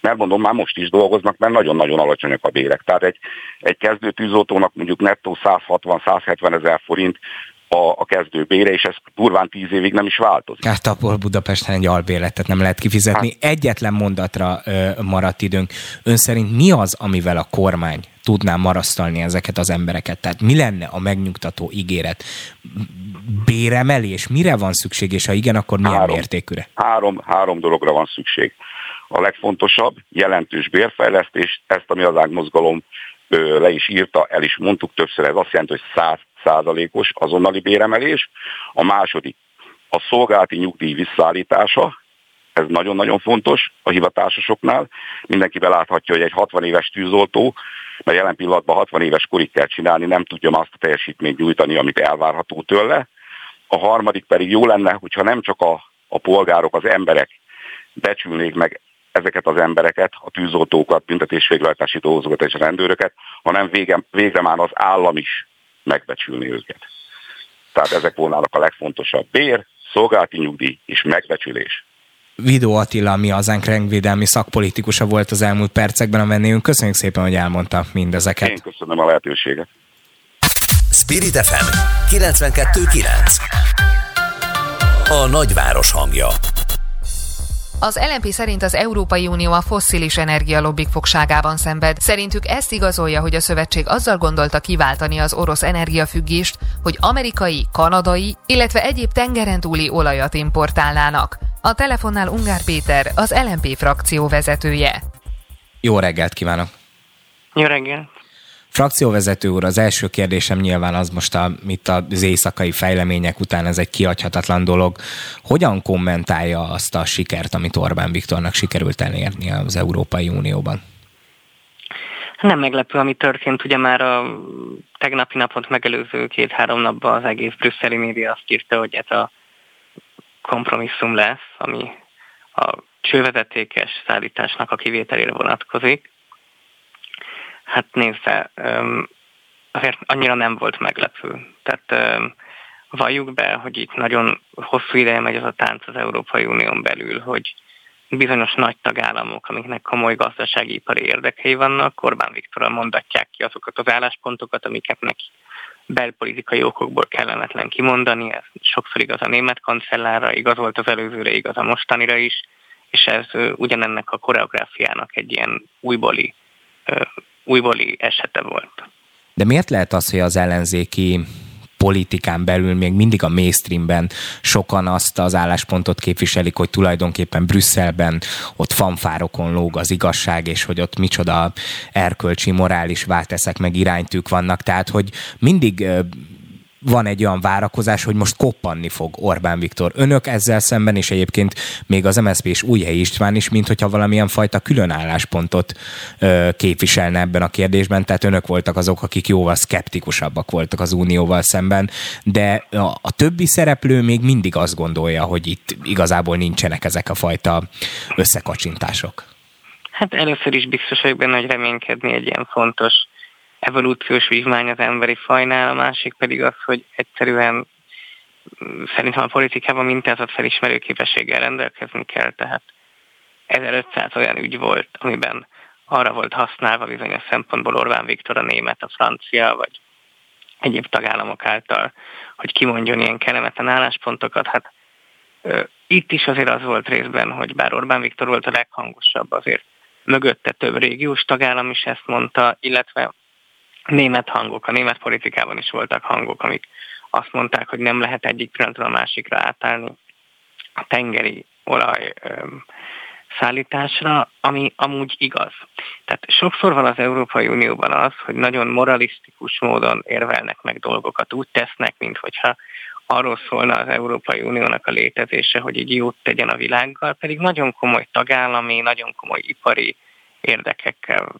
mert mondom, már most is dolgoznak, mert nagyon-nagyon alacsonyak a bérek. Tehát egy, egy kezdő tűzoltónak mondjuk nettó 160-170 ezer forint a, a kezdőbére, és ez durván tíz évig nem is változik. Hát abból Budapesten egy albérletet nem lehet kifizetni. Hát. Egyetlen mondatra ö, maradt időnk. Ön szerint mi az, amivel a kormány tudná marasztalni ezeket az embereket? Tehát mi lenne a megnyugtató ígéret? Béremelés? Mire van szükség, és ha igen, akkor milyen három, mértékűre? Három, három dologra van szükség. A legfontosabb, jelentős bérfejlesztés, ezt a mi az mozgalom le is írta, el is mondtuk többször, ez azt jelenti, hogy 100 százalékos azonnali béremelés. A második a szolgálati nyugdíj visszaállítása, ez nagyon-nagyon fontos a hivatásosoknál. Mindenki beláthatja, hogy egy 60 éves tűzoltó, mert jelen pillanatban 60 éves korig kell csinálni, nem tudja azt a teljesítményt nyújtani, amit elvárható tőle. A harmadik pedig jó lenne, hogyha nem csak a, a polgárok, az emberek becsülnék meg ezeket az embereket, a tűzoltókat, büntetésvégrehajtási dolgozókat és a rendőröket, hanem vége, végre már az állam is megbecsülni őket. Tehát ezek volnának a legfontosabb. Bér, szolgálati nyugdíj és megbecsülés. Vidó Attila, mi hazánk rendvédelmi szakpolitikusa volt az elmúlt percekben a vendégünk. Köszönjük szépen, hogy elmondta mindezeket. Én köszönöm a lehetőséget. Spirit FM 92.9 A nagyváros hangja az LNP szerint az Európai Unió a fosszilis energialobbik fogságában szenved. Szerintük ezt igazolja, hogy a szövetség azzal gondolta kiváltani az orosz energiafüggést, hogy amerikai, kanadai, illetve egyéb tengeren túli olajat importálnának. A telefonnál Ungár Péter, az LNP frakció vezetője. Jó reggelt kívánok! Jó reggelt! Frakcióvezető úr, az első kérdésem nyilván az most a, itt az éjszakai fejlemények után ez egy kiadhatatlan dolog. Hogyan kommentálja azt a sikert, amit Orbán Viktornak sikerült elérni az Európai Unióban? Nem meglepő, ami történt. Ugye már a tegnapi napot megelőző két-három napban az egész brüsszeli média azt írta, hogy ez a kompromisszum lesz, ami a csővezetékes szállításnak a kivételére vonatkozik. Hát nézze, azért annyira nem volt meglepő. Tehát valljuk be, hogy itt nagyon hosszú ideje megy az a tánc az Európai Unión belül, hogy bizonyos nagy tagállamok, amiknek komoly gazdasági ipari érdekei vannak, Orbán Viktorral mondatják ki azokat az álláspontokat, amiket neki belpolitikai okokból kellemetlen kimondani. Ez sokszor igaz a német kancellárra, igaz volt az előzőre, igaz a mostanira is, és ez ugyanennek a koreográfiának egy ilyen újbóli, újbóli esete volt. De miért lehet az, hogy az ellenzéki politikán belül még mindig a mainstreamben sokan azt az álláspontot képviselik, hogy tulajdonképpen Brüsszelben ott fanfárokon lóg az igazság, és hogy ott micsoda erkölcsi, morális válteszek meg iránytűk vannak. Tehát, hogy mindig van egy olyan várakozás, hogy most koppanni fog Orbán Viktor. Önök ezzel szemben, és egyébként még az MSZP és Újhely István is, mint hogyha valamilyen fajta különálláspontot ö, képviselne ebben a kérdésben, tehát önök voltak azok, akik jóval szkeptikusabbak voltak az Unióval szemben, de a, a többi szereplő még mindig azt gondolja, hogy itt igazából nincsenek ezek a fajta összekacsintások. Hát először is biztos vagyok benne, hogy reménykedni egy ilyen fontos evolúciós vívmány az emberi fajnál, a másik pedig az, hogy egyszerűen mm, szerintem a politikában mintázat felismerő képességgel rendelkezni kell, tehát 1500 olyan ügy volt, amiben arra volt használva bizonyos szempontból Orbán Viktor a német, a francia, vagy egyéb tagállamok által, hogy kimondjon ilyen kellemetlen álláspontokat. Hát ö, itt is azért az volt részben, hogy bár Orbán Viktor volt a leghangosabb, azért mögötte több régiós tagállam is ezt mondta, illetve német hangok, a német politikában is voltak hangok, amik azt mondták, hogy nem lehet egyik pillanatról a másikra átállni a tengeri olaj szállításra, ami amúgy igaz. Tehát sokszor van az Európai Unióban az, hogy nagyon moralisztikus módon érvelnek meg dolgokat, úgy tesznek, mintha arról szólna az Európai Uniónak a létezése, hogy így jót tegyen a világgal, pedig nagyon komoly tagállami, nagyon komoly ipari érdekekkel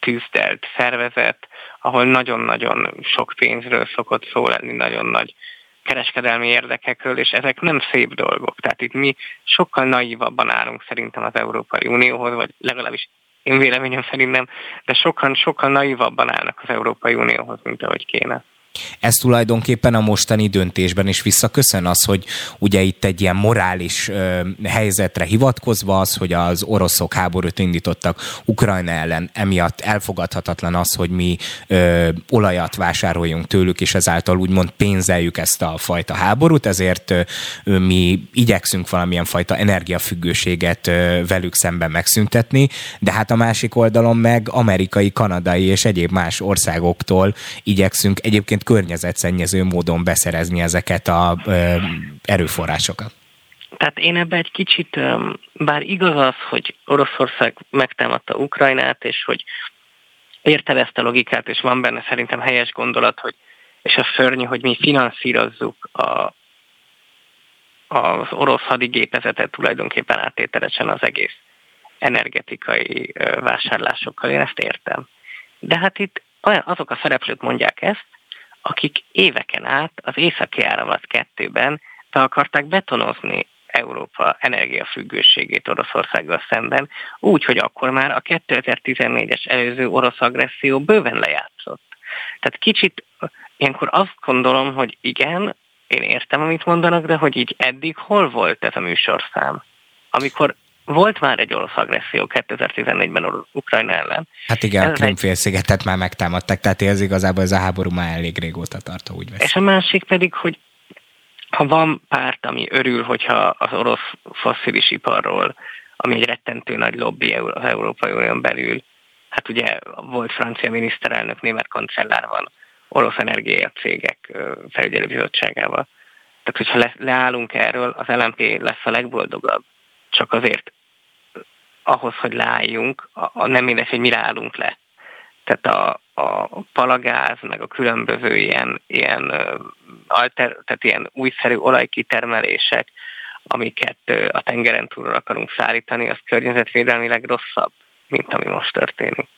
tűzdelt szervezet, ahol nagyon-nagyon sok pénzről szokott szó lenni, nagyon nagy kereskedelmi érdekekről, és ezek nem szép dolgok. Tehát itt mi sokkal naívabban állunk szerintem az Európai Unióhoz, vagy legalábbis én véleményem szerint nem, de sokan, sokkal naívabban állnak az Európai Unióhoz, mint ahogy kéne. Ez tulajdonképpen a mostani döntésben is visszaköszön az, hogy ugye itt egy ilyen morális ö, helyzetre hivatkozva az, hogy az oroszok háborút indítottak Ukrajna ellen, emiatt elfogadhatatlan az, hogy mi ö, olajat vásároljunk tőlük, és ezáltal úgymond pénzeljük ezt a fajta háborút, ezért ö, mi igyekszünk valamilyen fajta energiafüggőséget ö, velük szemben megszüntetni, de hát a másik oldalon meg amerikai, kanadai és egyéb más országoktól igyekszünk egyébként egyébként környezetszennyező módon beszerezni ezeket a erőforrásokat. Tehát én ebbe egy kicsit, bár igaz az, hogy Oroszország megtámadta Ukrajnát, és hogy érted ezt a logikát, és van benne szerintem helyes gondolat, hogy és a szörnyű, hogy mi finanszírozzuk a, az orosz hadigépezetet tulajdonképpen áttételesen az egész energetikai vásárlásokkal. Én ezt értem. De hát itt olyan, azok a szereplők mondják ezt, akik éveken át az északi áramlat kettőben be akarták betonozni Európa energiafüggőségét Oroszországgal szemben, úgy, hogy akkor már a 2014-es előző orosz agresszió bőven lejátszott. Tehát kicsit ilyenkor azt gondolom, hogy igen, én értem, amit mondanak, de hogy így eddig hol volt ez a műsorszám? Amikor volt már egy orosz agresszió 2014-ben Ukrajna ellen. Hát igen, ez a Krimfélszigetet egy... már megtámadták, tehát ez igazából ez a háború már elég régóta tart, úgy vesz. És a másik pedig, hogy ha van párt, ami örül, hogyha az orosz fosszilis iparról, ami egy rettentő nagy lobby az Európai Unión belül, hát ugye volt francia miniszterelnök, német kancellár van, orosz energiacégek felügyelőbizottságával. Tehát, hogyha le, leállunk erről, az LMP lesz a legboldogabb. Csak azért ahhoz, hogy leálljunk, a, a nem mindegy, hogy mire állunk le. Tehát a, a palagáz, meg a különböző ilyen, ilyen, alter, tehát ilyen újszerű olajkitermelések, amiket a tengeren túlra akarunk szállítani, az környezetvédelmileg rosszabb, mint ami most történik.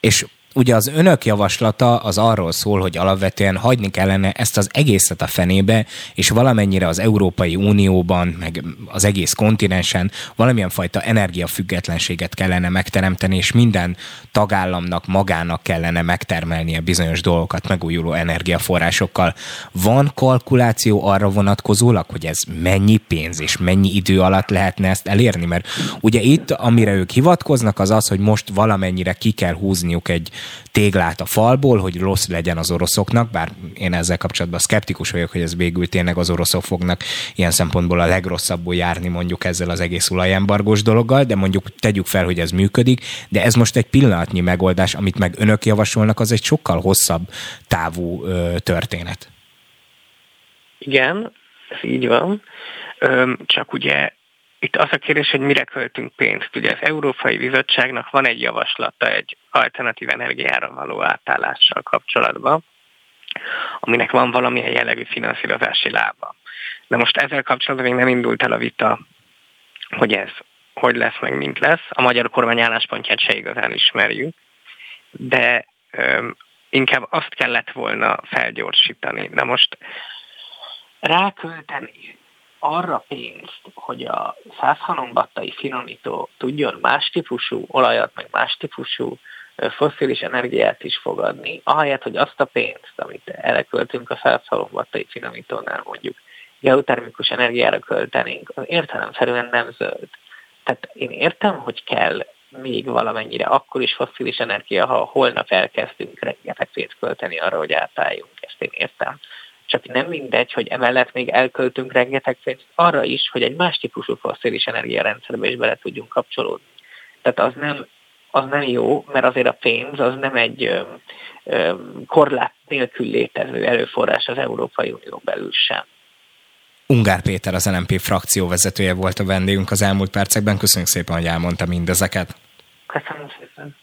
És ugye az önök javaslata az arról szól, hogy alapvetően hagyni kellene ezt az egészet a fenébe, és valamennyire az Európai Unióban, meg az egész kontinensen valamilyen fajta energiafüggetlenséget kellene megteremteni, és minden tagállamnak magának kellene megtermelnie bizonyos dolgokat megújuló energiaforrásokkal. Van kalkuláció arra vonatkozólag, hogy ez mennyi pénz és mennyi idő alatt lehetne ezt elérni? Mert ugye itt, amire ők hivatkoznak, az az, hogy most valamennyire ki kell húzniuk egy téglát a falból, hogy rossz legyen az oroszoknak, bár én ezzel kapcsolatban szkeptikus vagyok, hogy ez végül tényleg az oroszok fognak ilyen szempontból a legrosszabbul járni mondjuk ezzel az egész olajembargós dologgal, de mondjuk tegyük fel, hogy ez működik, de ez most egy pillanatnyi megoldás, amit meg önök javasolnak, az egy sokkal hosszabb távú ö, történet. Igen, ez így van. Csak ugye itt az a kérdés, hogy mire költünk pénzt. Ugye az Európai Bizottságnak van egy javaslata egy alternatív energiára való átállással kapcsolatban, aminek van valamilyen jellegű finanszírozási lába. De most ezzel kapcsolatban még nem indult el a vita, hogy ez hogy lesz, meg mint lesz. A magyar kormány álláspontját se igazán ismerjük, de öm, inkább azt kellett volna felgyorsítani. De most rákölteni arra pénzt, hogy a 103 wattai finomító tudjon más típusú olajat, meg más típusú fosszilis energiát is fogadni, ahelyett, hogy azt a pénzt, amit elköltünk a 103 wattai finomítónál mondjuk geotermikus energiára költenénk, az értelemszerűen nem zöld. Tehát én értem, hogy kell még valamennyire, akkor is fosszilis energia, ha holnap elkezdünk rengeteg pénzt költeni arra, hogy átálljunk, ezt én értem csak nem mindegy, hogy emellett még elköltünk rengeteg pénzt arra is, hogy egy más típusú fosszilis energiarendszerbe is bele tudjunk kapcsolódni. Tehát az nem, az nem jó, mert azért a pénz az nem egy ö, ö, korlát nélkül létező erőforrás az Európai Unió belül sem. Ungár Péter, az LNP frakció vezetője volt a vendégünk az elmúlt percekben. Köszönjük szépen, hogy elmondta mindezeket. Köszönöm szépen.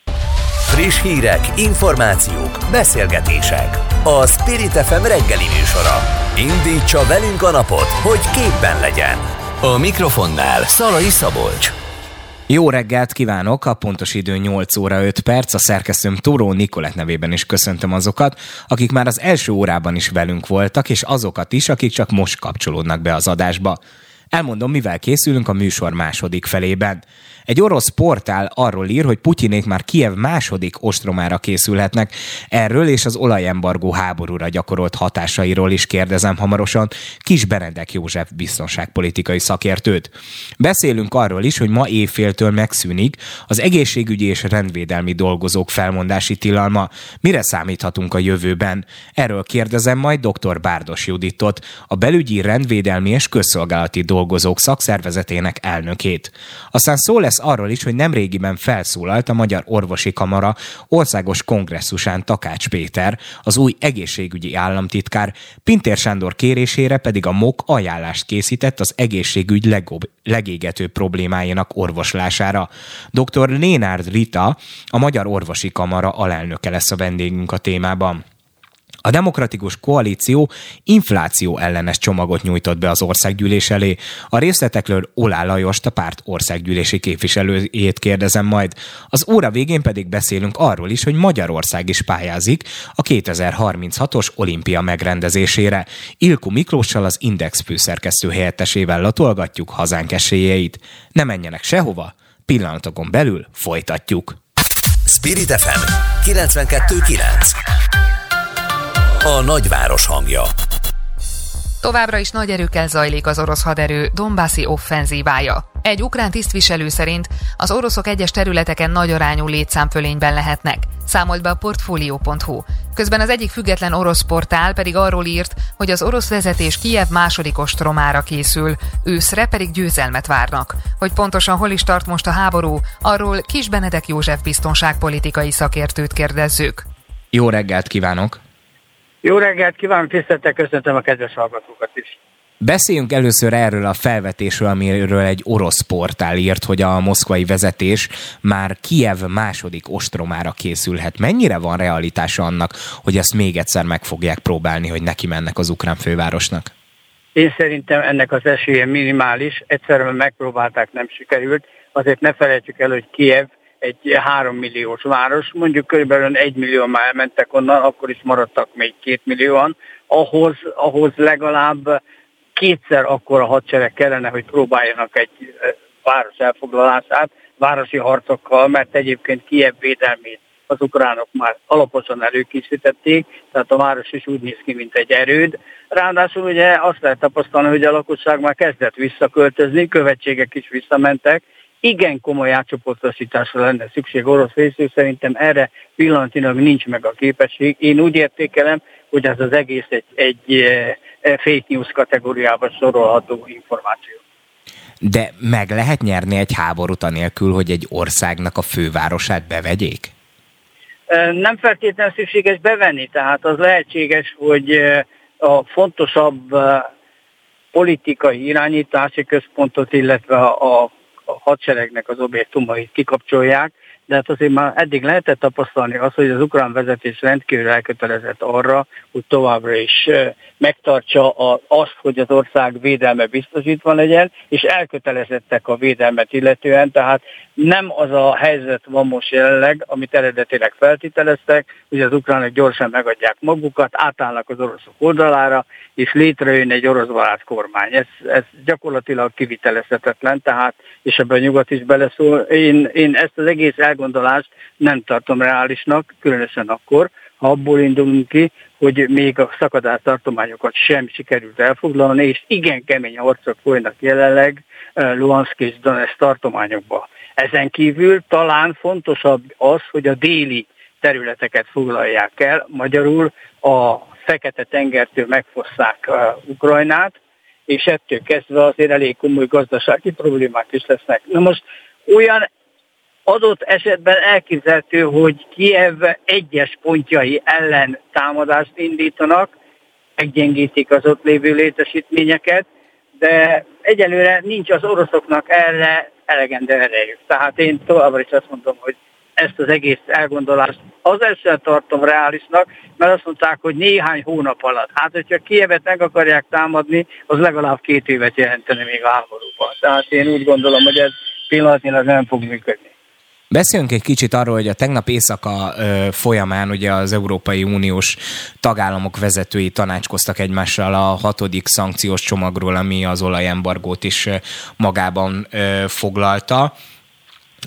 Friss hírek, információk, beszélgetések. A Spirit FM reggeli műsora. Indítsa velünk a napot, hogy képben legyen. A mikrofonnál Szalai Szabolcs. Jó reggelt kívánok, a pontos idő 8 óra 5 perc, a szerkesztőm Toró Nikolett nevében is köszöntöm azokat, akik már az első órában is velünk voltak, és azokat is, akik csak most kapcsolódnak be az adásba. Elmondom, mivel készülünk a műsor második felében. Egy orosz portál arról ír, hogy Putyinék már Kiev második ostromára készülhetnek. Erről és az olajembargó háborúra gyakorolt hatásairól is kérdezem hamarosan Kis Benedek József biztonságpolitikai szakértőt. Beszélünk arról is, hogy ma évféltől megszűnik az egészségügyi és rendvédelmi dolgozók felmondási tilalma. Mire számíthatunk a jövőben? Erről kérdezem majd dr. Bárdos Juditot, a belügyi rendvédelmi és közszolgálati dolgozók szakszervezetének elnökét. Aztán szó lesz lesz arról is, hogy nemrégiben felszólalt a Magyar Orvosi Kamara országos kongresszusán Takács Péter, az új egészségügyi államtitkár, Pintér Sándor kérésére pedig a MOK ajánlást készített az egészségügy legob, legégető problémáinak orvoslására. Dr. Lénárd Rita, a Magyar Orvosi Kamara alelnöke lesz a vendégünk a témában. A demokratikus koalíció infláció ellenes csomagot nyújtott be az országgyűlés elé. A részletekről Olá Lajost, a párt országgyűlési képviselőjét kérdezem majd. Az óra végén pedig beszélünk arról is, hogy Magyarország is pályázik a 2036-os olimpia megrendezésére. Ilku Miklóssal az Index főszerkesztő helyettesével latolgatjuk hazánk esélyeit. Ne menjenek sehova, pillanatokon belül folytatjuk. Spirit FM 92.9 a nagyváros hangja. Továbbra is nagy erőkkel zajlik az orosz haderő Dombászi offenzívája. Egy ukrán tisztviselő szerint az oroszok egyes területeken nagy arányú létszámfölényben lehetnek, számolt be a Portfolio.hu. Közben az egyik független orosz portál pedig arról írt, hogy az orosz vezetés Kijev második ostromára készül, őszre pedig győzelmet várnak. Hogy pontosan hol is tart most a háború, arról Kis Benedek József biztonságpolitikai szakértőt kérdezzük. Jó reggelt kívánok! Jó reggelt kívánok, tiszteltek, köszöntöm a kedves hallgatókat is. Beszéljünk először erről a felvetésről, amiről egy orosz portál írt, hogy a moszkvai vezetés már Kiev második ostromára készülhet. Mennyire van realitása annak, hogy ezt még egyszer meg fogják próbálni, hogy neki mennek az ukrán fővárosnak? Én szerintem ennek az esélye minimális. Egyszerűen megpróbálták, nem sikerült. Azért ne felejtsük el, hogy Kiev egy három milliós város, mondjuk körülbelül egy millió már elmentek onnan, akkor is maradtak még két millióan, ahhoz, ahhoz legalább kétszer a hadsereg kellene, hogy próbáljanak egy város elfoglalását városi harcokkal, mert egyébként Kiev védelmét az ukránok már alaposan előkészítették, tehát a város is úgy néz ki, mint egy erőd. Ráadásul ugye azt lehet tapasztalni, hogy a lakosság már kezdett visszaköltözni, követségek is visszamentek, igen komoly átcsoportosításra lenne szükség orosz részű, szerintem erre pillanatilag nincs meg a képesség. Én úgy értékelem, hogy ez az egész egy, egy eh, fake news kategóriába sorolható információ. De meg lehet nyerni egy háborút anélkül, hogy egy országnak a fővárosát bevegyék? Nem feltétlenül szükséges bevenni, tehát az lehetséges, hogy a fontosabb politikai irányítási központot, illetve a, a hadseregnek az objektumait kikapcsolják, de hát azért már eddig lehetett tapasztalni azt, hogy az ukrán vezetés rendkívül elkötelezett arra, hogy továbbra is megtartsa azt, hogy az ország védelme biztosítva legyen, és elkötelezettek a védelmet illetően, tehát nem az a helyzet van most jelenleg, amit eredetileg feltételeztek, hogy az ukránok gyorsan megadják magukat, átállnak az oroszok oldalára, és létrejön egy orosz barát kormány. Ez, ez gyakorlatilag kivitelezhetetlen, tehát, és ebben nyugat is beleszól. Én, én ezt az egész elgondolást nem tartom reálisnak, különösen akkor, ha abból indulunk ki, hogy még a szakadás tartományokat sem sikerült elfoglalni, és igen kemény harcok folynak jelenleg eh, Luhansk és Donetsk tartományokban. Ezen kívül talán fontosabb az, hogy a déli területeket foglalják el, magyarul a Fekete-tengertől megfosszák uh, Ukrajnát, és ettől kezdve azért elég komoly gazdasági problémák is lesznek. Na most olyan adott esetben elképzelhető, hogy Kiev egyes pontjai ellen támadást indítanak, meggyengítik az ott lévő létesítményeket, de egyelőre nincs az oroszoknak erre elegendő erejük. Tehát én továbbra is azt mondom, hogy ezt az egész elgondolást az első tartom reálisnak, mert azt mondták, hogy néhány hónap alatt. Hát, hogyha Kievet meg akarják támadni, az legalább két évet jelenteni még a háborúban. Tehát én úgy gondolom, hogy ez pillanatnyilag nem fog működni. Beszéljünk egy kicsit arról, hogy a tegnap éjszaka folyamán ugye az Európai Uniós tagállamok vezetői tanácskoztak egymással a hatodik szankciós csomagról, ami az olajembargót is magában foglalta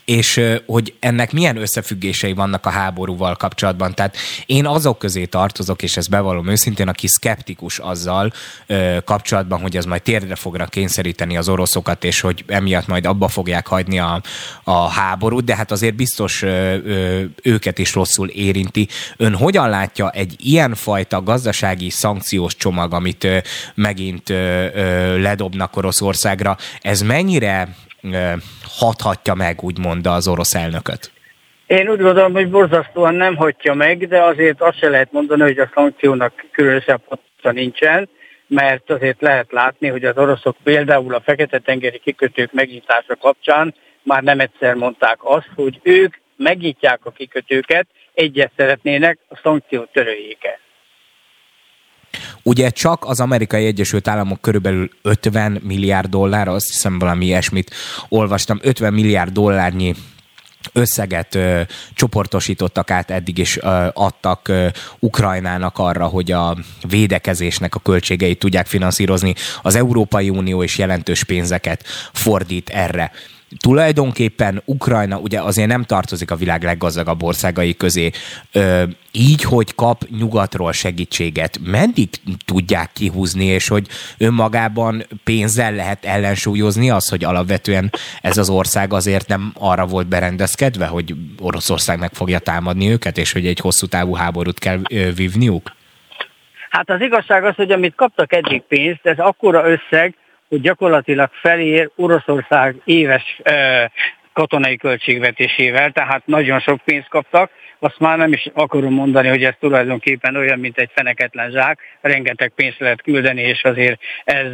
és hogy ennek milyen összefüggései vannak a háborúval kapcsolatban. Tehát én azok közé tartozok, és ezt bevallom őszintén, aki szkeptikus azzal ö, kapcsolatban, hogy ez majd térdre fognak kényszeríteni az oroszokat, és hogy emiatt majd abba fogják hagyni a, a háborút, de hát azért biztos ö, ö, őket is rosszul érinti. Ön hogyan látja egy ilyenfajta gazdasági szankciós csomag, amit ö, megint ö, ö, ledobnak Oroszországra, ez mennyire hathatja meg, úgymond az orosz elnököt? Én úgy gondolom, hogy borzasztóan nem hagyja meg, de azért azt se lehet mondani, hogy a szankciónak különösebb hatása nincsen, mert azért lehet látni, hogy az oroszok például a Fekete-tengeri kikötők megnyitása kapcsán már nem egyszer mondták azt, hogy ők megnyitják a kikötőket, egyet szeretnének, a szankciót töröljék. Ugye csak az amerikai Egyesült Államok körülbelül 50 milliárd dollár, azt hiszem valami ilyesmit olvastam, 50 milliárd dollárnyi összeget ö, csoportosítottak át eddig is ö, adtak ö, Ukrajnának arra, hogy a védekezésnek a költségeit tudják finanszírozni. Az Európai Unió is jelentős pénzeket fordít erre tulajdonképpen Ukrajna ugye azért nem tartozik a világ leggazdagabb országai közé. Ö, így, hogy kap nyugatról segítséget, meddig tudják kihúzni, és hogy önmagában pénzzel lehet ellensúlyozni az, hogy alapvetően ez az ország azért nem arra volt berendezkedve, hogy Oroszország meg fogja támadni őket, és hogy egy hosszú távú háborút kell ö, vívniuk? Hát az igazság az, hogy amit kaptak eddig pénzt, ez akkora összeg, hogy gyakorlatilag felér Oroszország éves katonai költségvetésével, tehát nagyon sok pénzt kaptak, azt már nem is akarom mondani, hogy ez tulajdonképpen olyan, mint egy feneketlen zsák, rengeteg pénzt lehet küldeni, és azért ez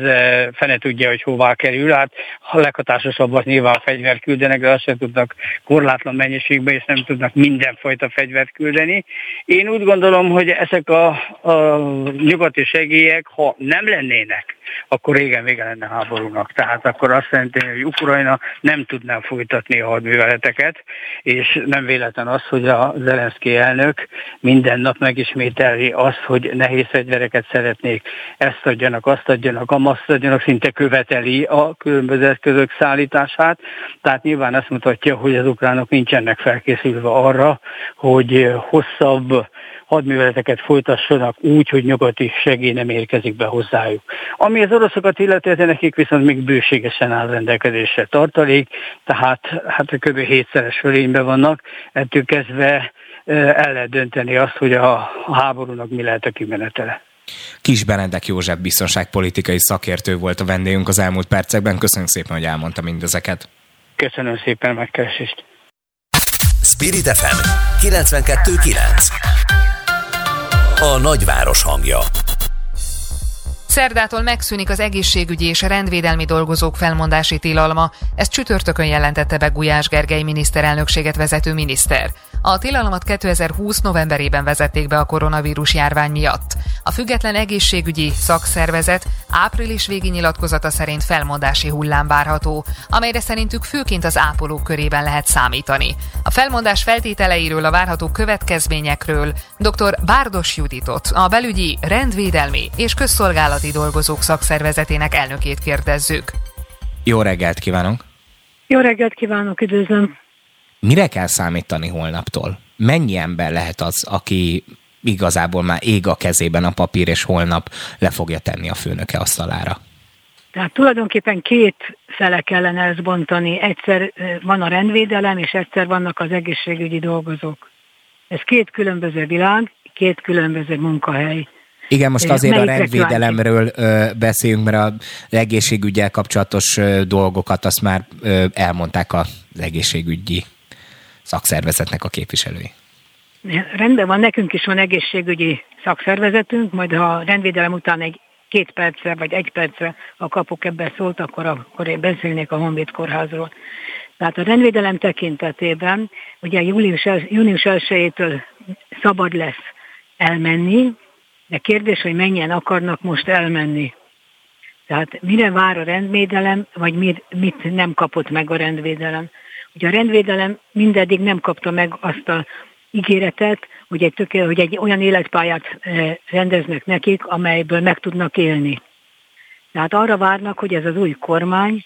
fene tudja, hogy hová kerül. Hát a leghatásosabb az nyilván fegyvert küldenek, de azt sem tudnak korlátlan mennyiségben, és nem tudnak mindenfajta fegyvert küldeni. Én úgy gondolom, hogy ezek a, a nyugati segélyek, ha nem lennének, akkor régen vége lenne háborúnak. Tehát akkor azt jelenti, hogy Ukrajna nem tudná folytatni a hadműveleteket, és nem véletlen az, hogy a Zelenszky elnök minden nap megismételi azt, hogy nehéz fegyvereket szeretnék, ezt adjanak, azt adjanak, amazt adjanak, szinte követeli a különböző eszközök szállítását. Tehát nyilván azt mutatja, hogy az ukránok nincsenek felkészülve arra, hogy hosszabb hadműveleteket folytassanak úgy, hogy nyugati segély nem érkezik be hozzájuk. Ami az oroszokat illeti, nekik viszont még bőségesen áll rendelkezésre tartalék, tehát hát kb. hétszeres fölényben vannak, ettől kezdve el lehet dönteni azt, hogy a háborúnak mi lehet a kimenetele. Kis Benedek József biztonságpolitikai szakértő volt a vendégünk az elmúlt percekben. Köszönjük szépen, hogy elmondta mindezeket. Köszönöm szépen a megkeresést. Spirit FM 92.9 a nagyváros hangja. Szerdától megszűnik az egészségügyi és rendvédelmi dolgozók felmondási tilalma, ezt csütörtökön jelentette be Gulyás Gergely miniszterelnökséget vezető miniszter. A tilalmat 2020 novemberében vezették be a koronavírus járvány miatt. A független egészségügyi szakszervezet április végi nyilatkozata szerint felmondási hullám várható, amelyre szerintük főként az ápolók körében lehet számítani. A felmondás feltételeiről, a várható következményekről dr. Bárdos Juditot, a belügyi, rendvédelmi és közszolgálati dolgozók szakszervezetének elnökét kérdezzük. Jó reggelt kívánok! Jó reggelt kívánok, üdvözlöm! Mire kell számítani holnaptól? Mennyi ember lehet az, aki igazából már ég a kezében a papír, és holnap le fogja tenni a főnöke asztalára? Tehát tulajdonképpen két fele kellene ezt bontani. Egyszer van a rendvédelem, és egyszer vannak az egészségügyi dolgozók. Ez két különböző világ, két különböző munkahely. Igen, most azért a rendvédelemről beszélünk, mert az egészségügyel kapcsolatos dolgokat azt már elmondták az egészségügyi szakszervezetnek a képviselői. Rendben van, nekünk is van egészségügyi szakszervezetünk, majd ha a rendvédelem után egy két percre vagy egy percre, a kapok ebben szólt, akkor, akkor én beszélnék a Honvéd kórházról. Tehát a rendvédelem tekintetében ugye július, június 1-től szabad lesz elmenni, de kérdés, hogy mennyien akarnak most elmenni. Tehát mire vár a rendvédelem, vagy mit, mit nem kapott meg a rendvédelem. Ugye a rendvédelem mindeddig nem kapta meg azt a ígéretet, hogy egy, tökéle, hogy egy olyan életpályát eh, rendeznek nekik, amelyből meg tudnak élni. Tehát arra várnak, hogy ez az új kormány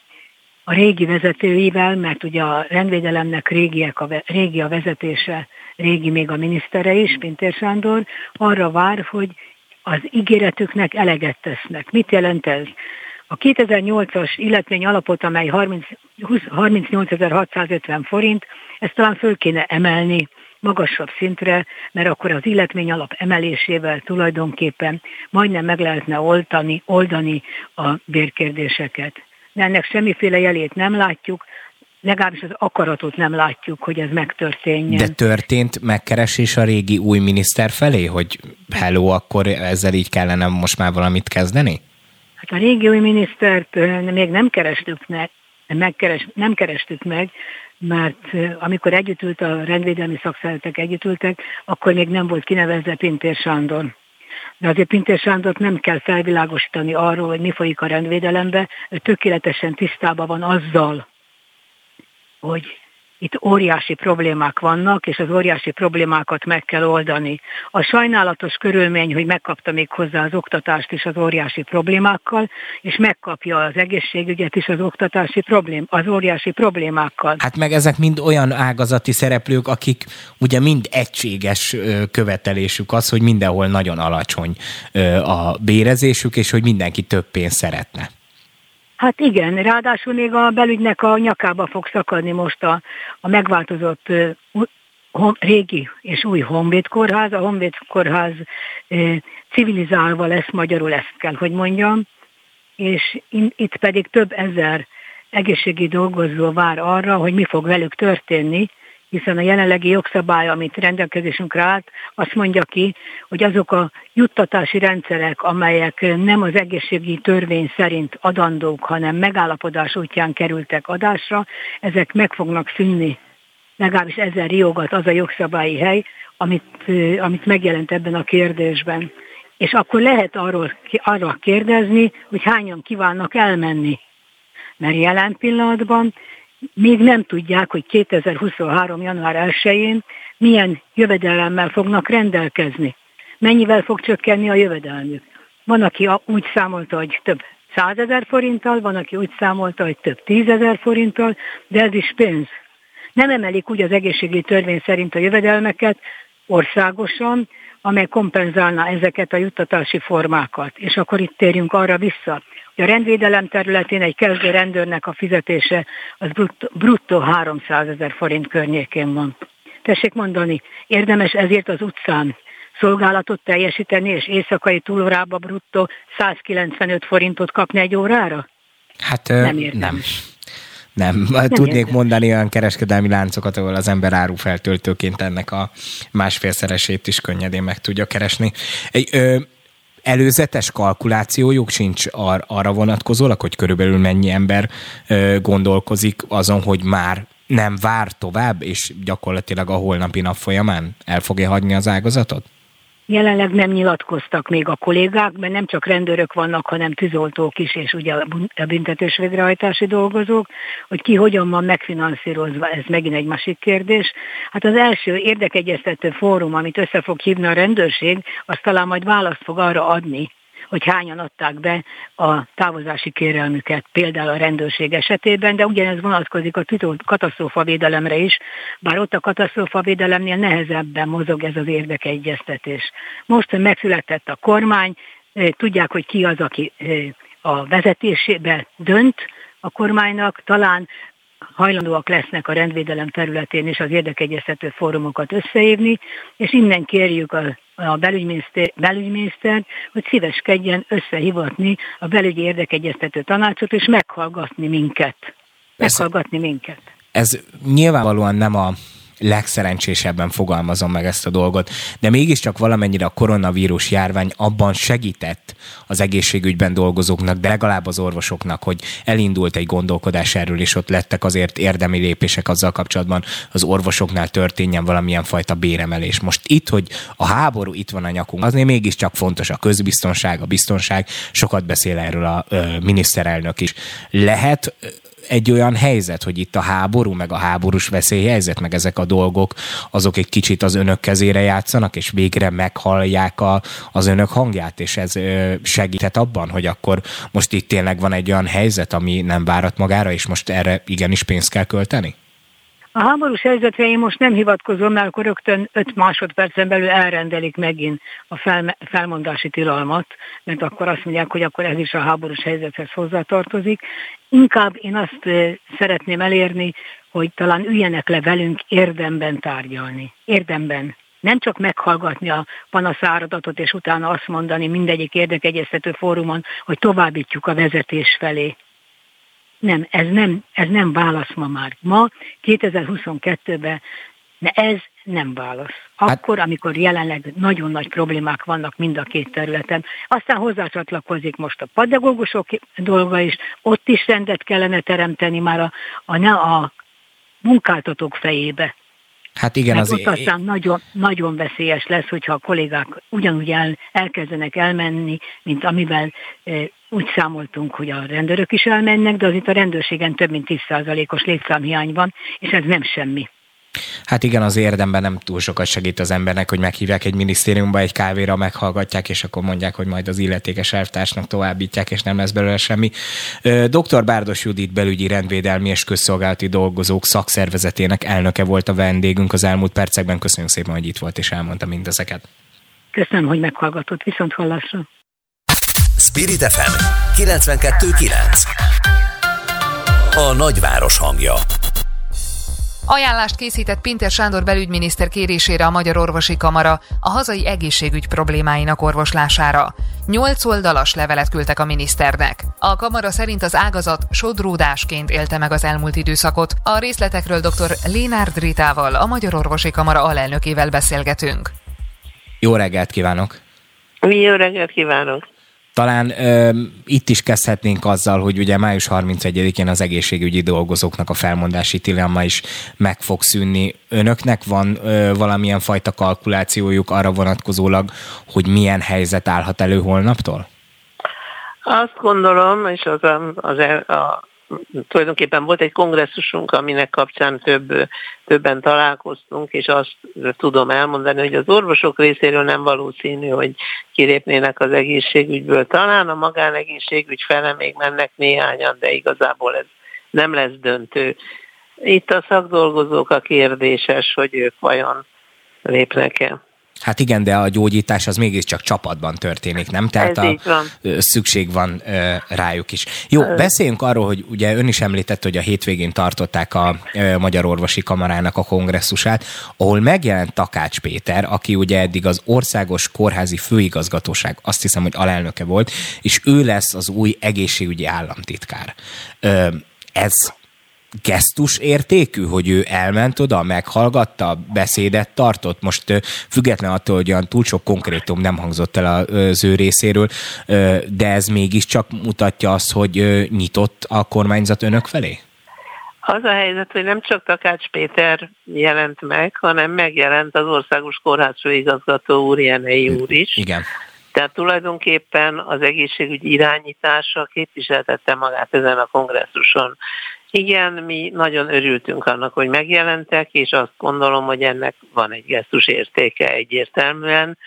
a régi vezetőivel, mert ugye a rendvédelemnek régiek a, régi a vezetése, régi még a minisztere is, Pintér Sándor, arra vár, hogy az ígéretüknek eleget tesznek. Mit jelent ez? A 2008-as illetvény alapot, amely 38.650 forint, ezt talán föl kéne emelni magasabb szintre, mert akkor az illetmény alap emelésével tulajdonképpen majdnem meg lehetne oldani, oldani a bérkérdéseket. De ennek semmiféle jelét nem látjuk, legalábbis az akaratot nem látjuk, hogy ez megtörténjen. De történt megkeresés a régi új miniszter felé, hogy hello, akkor ezzel így kellene most már valamit kezdeni? Hát a régi új minisztert még nem kerestük meg, megkeres, nem kerestük meg, mert amikor együtt ült a rendvédelmi szakszervezetek együtt ültek, akkor még nem volt kinevezve Pintér Sándor. De azért Pintér Sándort nem kell felvilágosítani arról, hogy mi folyik a rendvédelembe, ő tökéletesen tisztában van azzal, hogy itt óriási problémák vannak, és az óriási problémákat meg kell oldani. A sajnálatos körülmény, hogy megkapta még hozzá az oktatást is az óriási problémákkal, és megkapja az egészségügyet is az oktatási problém, az óriási problémákkal. Hát meg ezek mind olyan ágazati szereplők, akik ugye mind egységes követelésük az, hogy mindenhol nagyon alacsony a bérezésük, és hogy mindenki több pénzt szeretne. Hát igen, ráadásul még a belügynek a nyakába fog szakadni most a, a megváltozott uh, régi és új Honvéd kórház. A Honvéd kórház civilizálva lesz, magyarul ezt kell, hogy mondjam, és in, itt pedig több ezer egészségi dolgozó vár arra, hogy mi fog velük történni, hiszen a jelenlegi jogszabály, amit rendelkezésünkre állt, azt mondja ki, hogy azok a juttatási rendszerek, amelyek nem az egészségi törvény szerint adandók, hanem megállapodás útján kerültek adásra, ezek meg fognak szűnni. Legalábbis ezer riogat az a jogszabályi hely, amit, amit megjelent ebben a kérdésben. És akkor lehet arról, arra kérdezni, hogy hányan kívánnak elmenni. Mert jelen pillanatban még nem tudják, hogy 2023. január 1-én milyen jövedelemmel fognak rendelkezni. Mennyivel fog csökkenni a jövedelmük. Van, aki úgy számolta, hogy több százezer forinttal, van, aki úgy számolta, hogy több tízezer forinttal, de ez is pénz. Nem emelik úgy az egészségügyi törvény szerint a jövedelmeket országosan, amely kompenzálna ezeket a juttatási formákat. És akkor itt térjünk arra vissza, hogy a rendvédelem területén egy kezdő rendőrnek a fizetése az bruttó, bruttó 300 ezer forint környékén van. Tessék mondani, érdemes ezért az utcán szolgálatot teljesíteni, és éjszakai túlórába bruttó 195 forintot kapni egy órára? Hát nem. nem. Nem, nem tudnék értem. mondani olyan kereskedelmi láncokat, ahol az ember árufeltöltőként ennek a másfélszeresét is könnyedén meg tudja keresni. Egy, ö, előzetes kalkulációjuk sincs ar- arra vonatkozólag, hogy körülbelül mennyi ember ö, gondolkozik azon, hogy már nem vár tovább, és gyakorlatilag a holnapi nap folyamán el fogja hagyni az ágazatot? Jelenleg nem nyilatkoztak még a kollégák, mert nem csak rendőrök vannak, hanem tűzoltók is, és ugye a büntetős végrehajtási dolgozók, hogy ki hogyan van megfinanszírozva, ez megint egy másik kérdés. Hát az első érdekegyeztető fórum, amit össze fog hívni a rendőrség, az talán majd választ fog arra adni, hogy hányan adták be a távozási kérelmüket, például a rendőrség esetében, de ugyanez vonatkozik a katasztrófavédelemre is, bár ott a katasztrófavédelemnél nehezebben mozog ez az érdekegyeztetés. Most megszületett a kormány, tudják, hogy ki az, aki a vezetésébe dönt a kormánynak, talán hajlandóak lesznek a rendvédelem területén is az érdekegyeztető fórumokat összehívni, és innen kérjük a, a belügyminiszter, belügyminiszter, hogy szíveskedjen összehivatni a belügyi érdekegyeztető tanácsot, és meghallgatni minket. Meghallgatni minket. Ez nyilvánvalóan nem a legszerencsésebben fogalmazom meg ezt a dolgot, de mégiscsak valamennyire a koronavírus járvány abban segített az egészségügyben dolgozóknak, de legalább az orvosoknak, hogy elindult egy gondolkodás erről, és ott lettek azért érdemi lépések azzal kapcsolatban, az orvosoknál történjen valamilyen fajta béremelés. Most itt, hogy a háború itt van a nyakunk, azért mégiscsak fontos a közbiztonság, a biztonság, sokat beszél erről a ö, miniszterelnök is. Lehet egy olyan helyzet, hogy itt a háború, meg a háborús veszélyhelyzet, meg ezek a dolgok, azok egy kicsit az önök kezére játszanak, és végre meghallják a, az önök hangját, és ez segíthet abban, hogy akkor most itt tényleg van egy olyan helyzet, ami nem várat magára, és most erre igenis pénzt kell költeni? A háborús helyzetre én most nem hivatkozom, mert akkor rögtön 5 másodpercen belül elrendelik megint a fel, felmondási tilalmat, mert akkor azt mondják, hogy akkor ez is a háborús helyzethez hozzátartozik. Inkább én azt szeretném elérni, hogy talán üljenek le velünk érdemben tárgyalni. Érdemben nem csak meghallgatni a panaszáradatot, és utána azt mondani mindegyik érdekegyeztető fórumon, hogy továbbítjuk a vezetés felé. Nem, ez nem, ez nem válasz ma már. Ma, 2022-ben de ez nem válasz. Hát- Akkor, amikor jelenleg nagyon nagy problémák vannak mind a két területen. Aztán hozzácsatlakozik most a pedagógusok dolga is, ott is rendet kellene teremteni már a, a, a munkáltatók fejébe. Hát igen, az... Ott aztán nagyon, nagyon veszélyes lesz, hogyha a kollégák ugyanúgy el, elkezdenek elmenni, mint amivel e, úgy számoltunk, hogy a rendőrök is elmennek, de az itt a rendőrségen több mint 10%-os létszámhiány van, és ez nem semmi. Hát igen, az érdemben nem túl sokat segít az embernek, hogy meghívják egy minisztériumba egy kávéra, meghallgatják, és akkor mondják, hogy majd az illetékes elvtársnak továbbítják, és nem lesz belőle semmi. Dr. Bárdos Judit belügyi rendvédelmi és közszolgálati dolgozók szakszervezetének elnöke volt a vendégünk az elmúlt percekben. Köszönjük szépen, hogy itt volt és elmondta mindezeket. Köszönöm, hogy meghallgatott. Viszont hallásra. Spirit FM 92.9 A nagyváros hangja Ajánlást készített Pinter Sándor belügyminiszter kérésére a Magyar Orvosi Kamara a hazai egészségügy problémáinak orvoslására. Nyolc oldalas levelet küldtek a miniszternek. A kamara szerint az ágazat sodródásként élte meg az elmúlt időszakot. A részletekről dr. Lénárd Ritával, a Magyar Orvosi Kamara alelnökével beszélgetünk. Jó reggelt kívánok! Jó reggelt kívánok! Talán ö, itt is kezdhetnénk azzal, hogy ugye május 31-én az egészségügyi dolgozóknak a felmondási tilalma is meg fog szűnni. Önöknek van ö, valamilyen fajta kalkulációjuk arra vonatkozólag, hogy milyen helyzet állhat elő holnaptól? Azt gondolom, és az, az, a tulajdonképpen volt egy kongresszusunk, aminek kapcsán több, többen találkoztunk, és azt tudom elmondani, hogy az orvosok részéről nem valószínű, hogy kilépnének az egészségügyből. Talán a magánegészségügy fele még mennek néhányan, de igazából ez nem lesz döntő. Itt a szakdolgozók a kérdéses, hogy ők vajon lépnek-e. Hát igen, de a gyógyítás az mégiscsak csapatban történik, nem? Tehát a, van. szükség van rájuk is. Jó, beszéljünk arról, hogy ugye ön is említett, hogy a hétvégén tartották a Magyar Orvosi Kamarának a kongresszusát, ahol megjelent Takács Péter, aki ugye eddig az Országos Kórházi Főigazgatóság, azt hiszem, hogy alelnöke volt, és ő lesz az új egészségügyi államtitkár. Ez gesztus értékű, hogy ő elment oda, meghallgatta, beszédet tartott? Most független attól, hogy olyan túl sok konkrétum nem hangzott el az ő részéről, de ez mégiscsak mutatja azt, hogy nyitott a kormányzat önök felé? Az a helyzet, hogy nem csak Takács Péter jelent meg, hanem megjelent az Országos Kórház főigazgató úr, Jenei úr is. Igen. Tehát tulajdonképpen az egészségügy irányítása képviseltette magát ezen a kongresszuson. Igen, mi nagyon örültünk annak, hogy megjelentek, és azt gondolom, hogy ennek van egy gesztus értéke egyértelműen.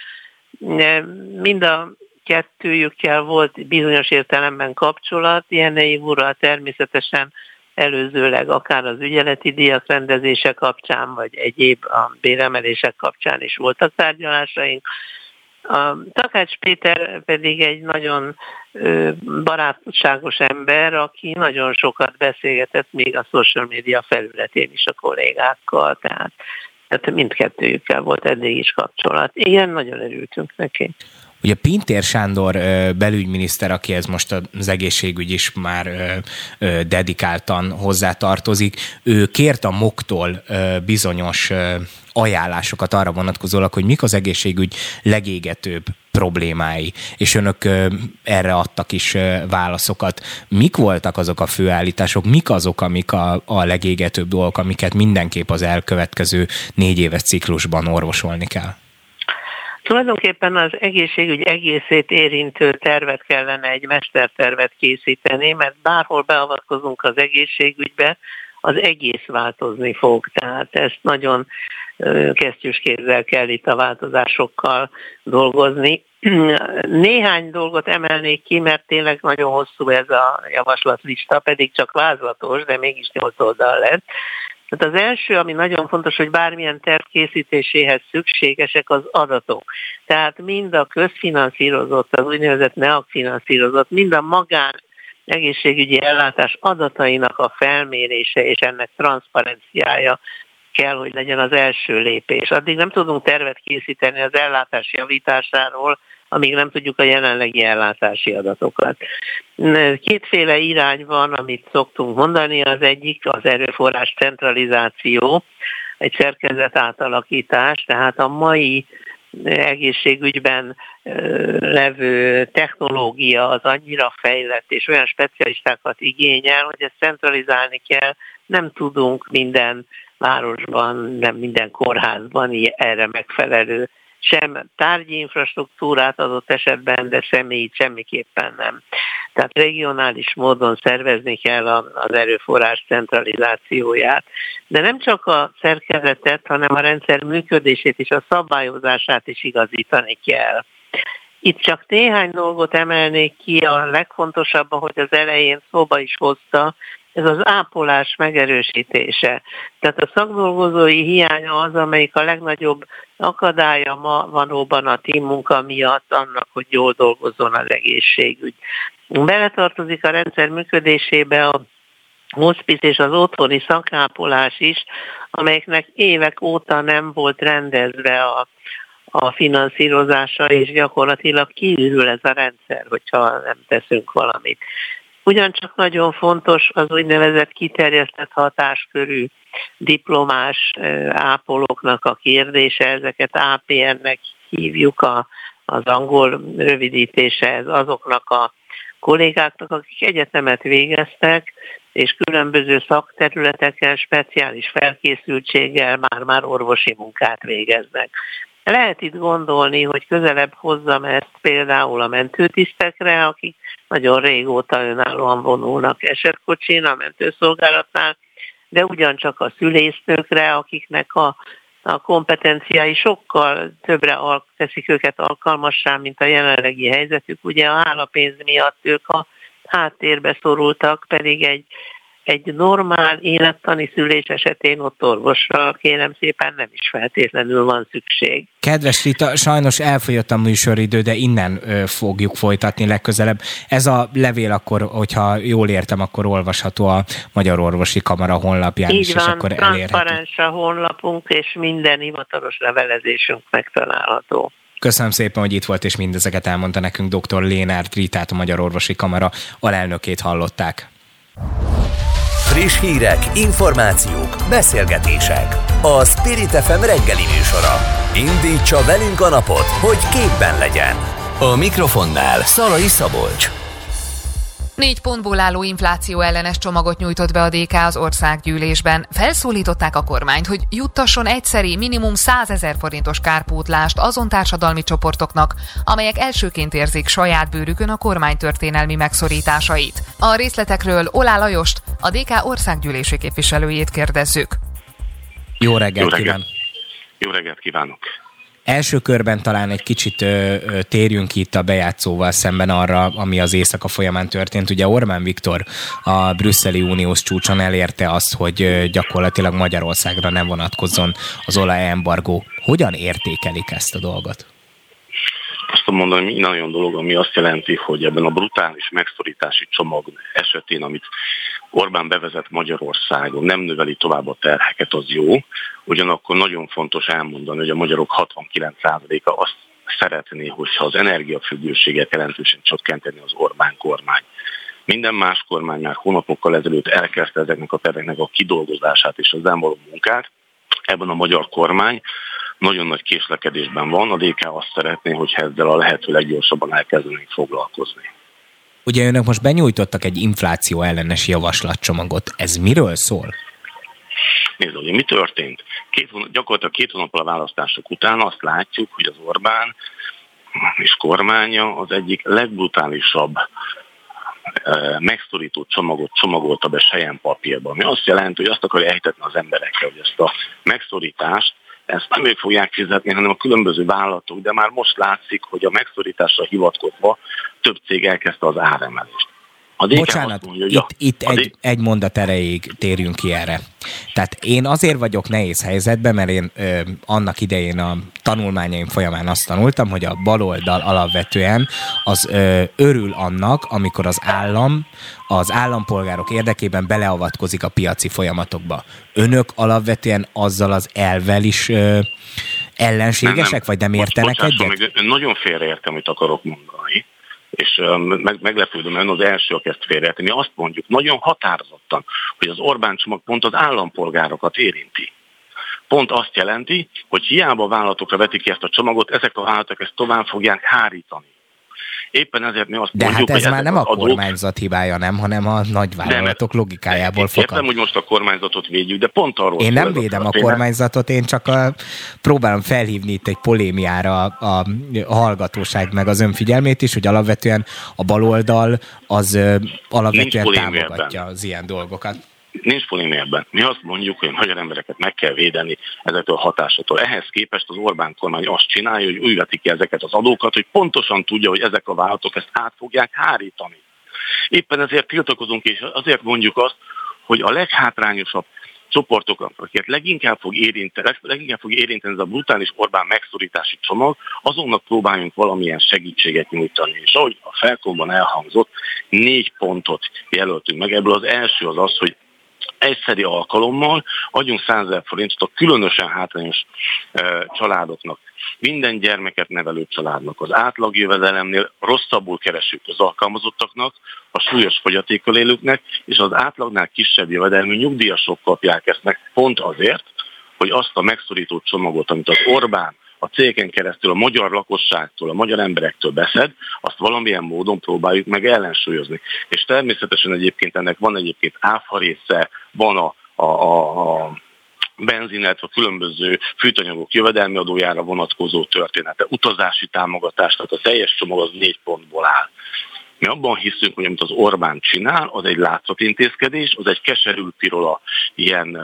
Mind a kettőjükkel volt bizonyos értelemben kapcsolat, Jenei úrral természetesen előzőleg akár az ügyeleti díjak rendezése kapcsán, vagy egyéb a béremelések kapcsán is voltak tárgyalásaink. A Takács Péter pedig egy nagyon barátságos ember, aki nagyon sokat beszélgetett még a social media felületén is a kollégákkal, tehát, tehát mindkettőjükkel volt eddig is kapcsolat. Igen, nagyon örültünk neki. Ugye Pintér Sándor belügyminiszter, akihez most az egészségügy is már dedikáltan hozzátartozik, ő kért a MOK-tól bizonyos ajánlásokat arra vonatkozólag, hogy mik az egészségügy legégetőbb problémái, és önök erre adtak is válaszokat. Mik voltak azok a főállítások, mik azok, amik a, a legégetőbb dolgok, amiket mindenképp az elkövetkező négy éves ciklusban orvosolni kell? Tulajdonképpen az egészségügy egészét érintő tervet kellene egy mestertervet készíteni, mert bárhol beavatkozunk az egészségügybe, az egész változni fog. Tehát ezt nagyon kesztyűs kézzel kell itt a változásokkal dolgozni. Néhány dolgot emelnék ki, mert tényleg nagyon hosszú ez a javaslatlista, pedig csak vázlatos, de mégis 8 oldal lett. Tehát az első, ami nagyon fontos, hogy bármilyen terv készítéséhez szükségesek az adatok. Tehát mind a közfinanszírozott, az úgynevezett NEAK finanszírozott, mind a magán egészségügyi ellátás adatainak a felmérése és ennek transzparenciája kell, hogy legyen az első lépés. Addig nem tudunk tervet készíteni az ellátás javításáról, amíg nem tudjuk a jelenlegi ellátási adatokat. Kétféle irány van, amit szoktunk mondani, az egyik az erőforrás centralizáció, egy szerkezet átalakítás, tehát a mai egészségügyben levő technológia az annyira fejlett és olyan specialistákat igényel, hogy ezt centralizálni kell, nem tudunk minden városban, nem minden kórházban erre megfelelő sem tárgyi infrastruktúrát adott esetben, de személyi semmiképpen nem. Tehát regionális módon szervezni kell az erőforrás centralizációját. De nem csak a szerkezetet, hanem a rendszer működését és a szabályozását is igazítani kell. Itt csak néhány dolgot emelnék ki, a legfontosabb, hogy az elején szóba is hozta, ez az ápolás megerősítése. Tehát a szakdolgozói hiánya az, amelyik a legnagyobb akadálya ma valóban a team munka miatt annak, hogy jól dolgozzon az egészségügy. Beletartozik a rendszer működésébe a hospice és az otthoni szakápolás is, amelyeknek évek óta nem volt rendezve a, a finanszírozása, és gyakorlatilag kiürül ez a rendszer, hogyha nem teszünk valamit. Ugyancsak nagyon fontos az úgynevezett kiterjesztett hatáskörű diplomás ápolóknak a kérdése, ezeket APN-nek hívjuk a, az angol rövidítése, ez azoknak a kollégáknak, akik egyetemet végeztek, és különböző szakterületeken speciális felkészültséggel már-már orvosi munkát végeznek. Lehet itt gondolni, hogy közelebb hozzam ezt például a mentőtisztekre, akik nagyon régóta önállóan vonulnak esetkocsin a mentőszolgálatnál, de ugyancsak a szülésznőkre, akiknek a, a kompetenciái sokkal többre teszik őket alkalmassá, mint a jelenlegi helyzetük. Ugye a állapénz miatt ők a háttérbe szorultak, pedig egy egy normál élettani szülés esetén ott orvosra kérem szépen nem is feltétlenül van szükség. Kedves Rita, sajnos elfogyott a műsoridő, de innen ö, fogjuk folytatni legközelebb. Ez a levél akkor, hogyha jól értem, akkor olvasható a Magyar Orvosi Kamara honlapján Így is, van, és akkor transzparens a honlapunk, és minden hivatalos levelezésünk megtalálható. Köszönöm szépen, hogy itt volt, és mindezeket elmondta nekünk dr. Lénárt Ritát, a Magyar Orvosi Kamara alelnökét hallották. Friss hírek, információk, beszélgetések. A Spirit FM reggeli műsora. Indítsa velünk a napot, hogy képben legyen. A mikrofonnál Szalai Szabolcs. Négy pontból álló infláció ellenes csomagot nyújtott be a DK az országgyűlésben. Felszólították a kormányt, hogy juttasson egyszeri minimum 100 ezer forintos kárpótlást azon társadalmi csoportoknak, amelyek elsőként érzik saját bőrükön a kormány történelmi megszorításait. A részletekről Olá Lajost, a DK országgyűlési képviselőjét kérdezzük. Jó reggelt, Jó reggelt. kívánok! Jó reggelt kívánok! Első körben talán egy kicsit ö, ö, térjünk itt a bejátszóval szemben arra, ami az éjszaka folyamán történt. Ugye Orbán Viktor a brüsszeli uniós csúcson elérte azt, hogy gyakorlatilag Magyarországra nem vonatkozzon az olajembargó. Hogyan értékelik ezt a dolgot? Azt tudom mondani, hogy minden olyan dolog, ami azt jelenti, hogy ebben a brutális megszorítási csomag esetén, amit Orbán bevezet Magyarországon, nem növeli tovább a terheket, az jó. Ugyanakkor nagyon fontos elmondani, hogy a magyarok 69%-a azt szeretné, hogyha az energiafüggőséget jelentősen csökkenteni az Orbán kormány. Minden más kormány már hónapokkal ezelőtt elkezdte ezeknek a terveknek a kidolgozását és az elmúló munkát. Ebben a magyar kormány nagyon nagy késlekedésben van. A DK azt szeretné, hogy ezzel a lehető leggyorsabban elkezdenénk foglalkozni. Ugye önök most benyújtottak egy infláció ellenes javaslatcsomagot. Ez miről szól? Nézd, ugye mi történt? Két, hónap- gyakorlatilag két hónappal a választások után azt látjuk, hogy az Orbán és kormánya az egyik legbrutálisabb megszorító csomagot csomagolta be sejen papírba. Ami azt jelenti, hogy azt akarja elhitetni az emberekre, hogy ezt a megszorítást ezt nem ők fogják fizetni, hanem a különböző vállalatok, de már most látszik, hogy a megszorításra hivatkozva több cég elkezdte az áremelést. A DK Bocsánat, mondja, itt, a- itt a egy, egy mondat erejéig térjünk ki erre. Tehát én azért vagyok nehéz helyzetben, mert én ö, annak idején a tanulmányaim folyamán azt tanultam, hogy a baloldal alapvetően az ö, örül annak, amikor az állam az állampolgárok érdekében beleavatkozik a piaci folyamatokba. Önök alapvetően azzal az elvel is ö, ellenségesek, vagy nem értenek Bocsásson egyet? Meg, nagyon félreértem, amit akarok mondani, és meg, meglepődöm, ön az első, aki ezt félreérti. Mi azt mondjuk nagyon határozottan, hogy az Orbán csomag pont az állampolgárokat érinti. Pont azt jelenti, hogy hiába vállalatokra vetik ki ezt a csomagot, ezek a vállalatok ezt tovább fogják hárítani. Éppen ezért mi azt De mondjuk, hát ez hogy már nem a adók, kormányzat hibája, nem, hanem a nagyvállalatok logikájából Értem, fakad. hogy most a kormányzatot védjük, de pont arról Én nem védem a kormányzatot, én csak a, próbálom felhívni itt egy polémiára a, a hallgatóság meg az önfigyelmét is, hogy alapvetően a baloldal az alapvetően támogatja az ilyen dolgokat. Nincs polémia ebben. Mi azt mondjuk, hogy a magyar embereket meg kell védeni ezektől a hatásoktól. Ehhez képest az Orbán kormány azt csinálja, hogy úgy veti ki ezeket az adókat, hogy pontosan tudja, hogy ezek a vállalatok ezt át fogják hárítani. Éppen ezért tiltakozunk, és azért mondjuk azt, hogy a leghátrányosabb csoportok, akiket leginkább fog érinteni, leginkább fog érinteni ez a brutális Orbán megszorítási csomag, azonnak próbáljunk valamilyen segítséget nyújtani. És ahogy a felkomban elhangzott, négy pontot jelöltünk meg. Ebből az első az az, hogy egyszeri alkalommal adjunk 100 ezer forintot a különösen hátrányos e, családoknak, minden gyermeket nevelő családnak, az átlagjövedelemnél rosszabbul kereső közalkalmazottaknak, a súlyos fogyatékkal élőknek, és az átlagnál kisebb jövedelmű nyugdíjasok kapják ezt meg pont azért, hogy azt a megszorító csomagot, amit az Orbán a cégen keresztül a magyar lakosságtól, a magyar emberektől beszed, azt valamilyen módon próbáljuk meg ellensúlyozni. És természetesen egyébként ennek van egyébként áfa része, van a, a, a, a benzin, illetve különböző fűtanyagok jövedelmi adójára vonatkozó története, utazási támogatás, tehát a teljes csomag az négy pontból áll. Mi abban hiszünk, hogy amit az Orbán csinál, az egy látszatintézkedés, az egy keserű pirola ilyen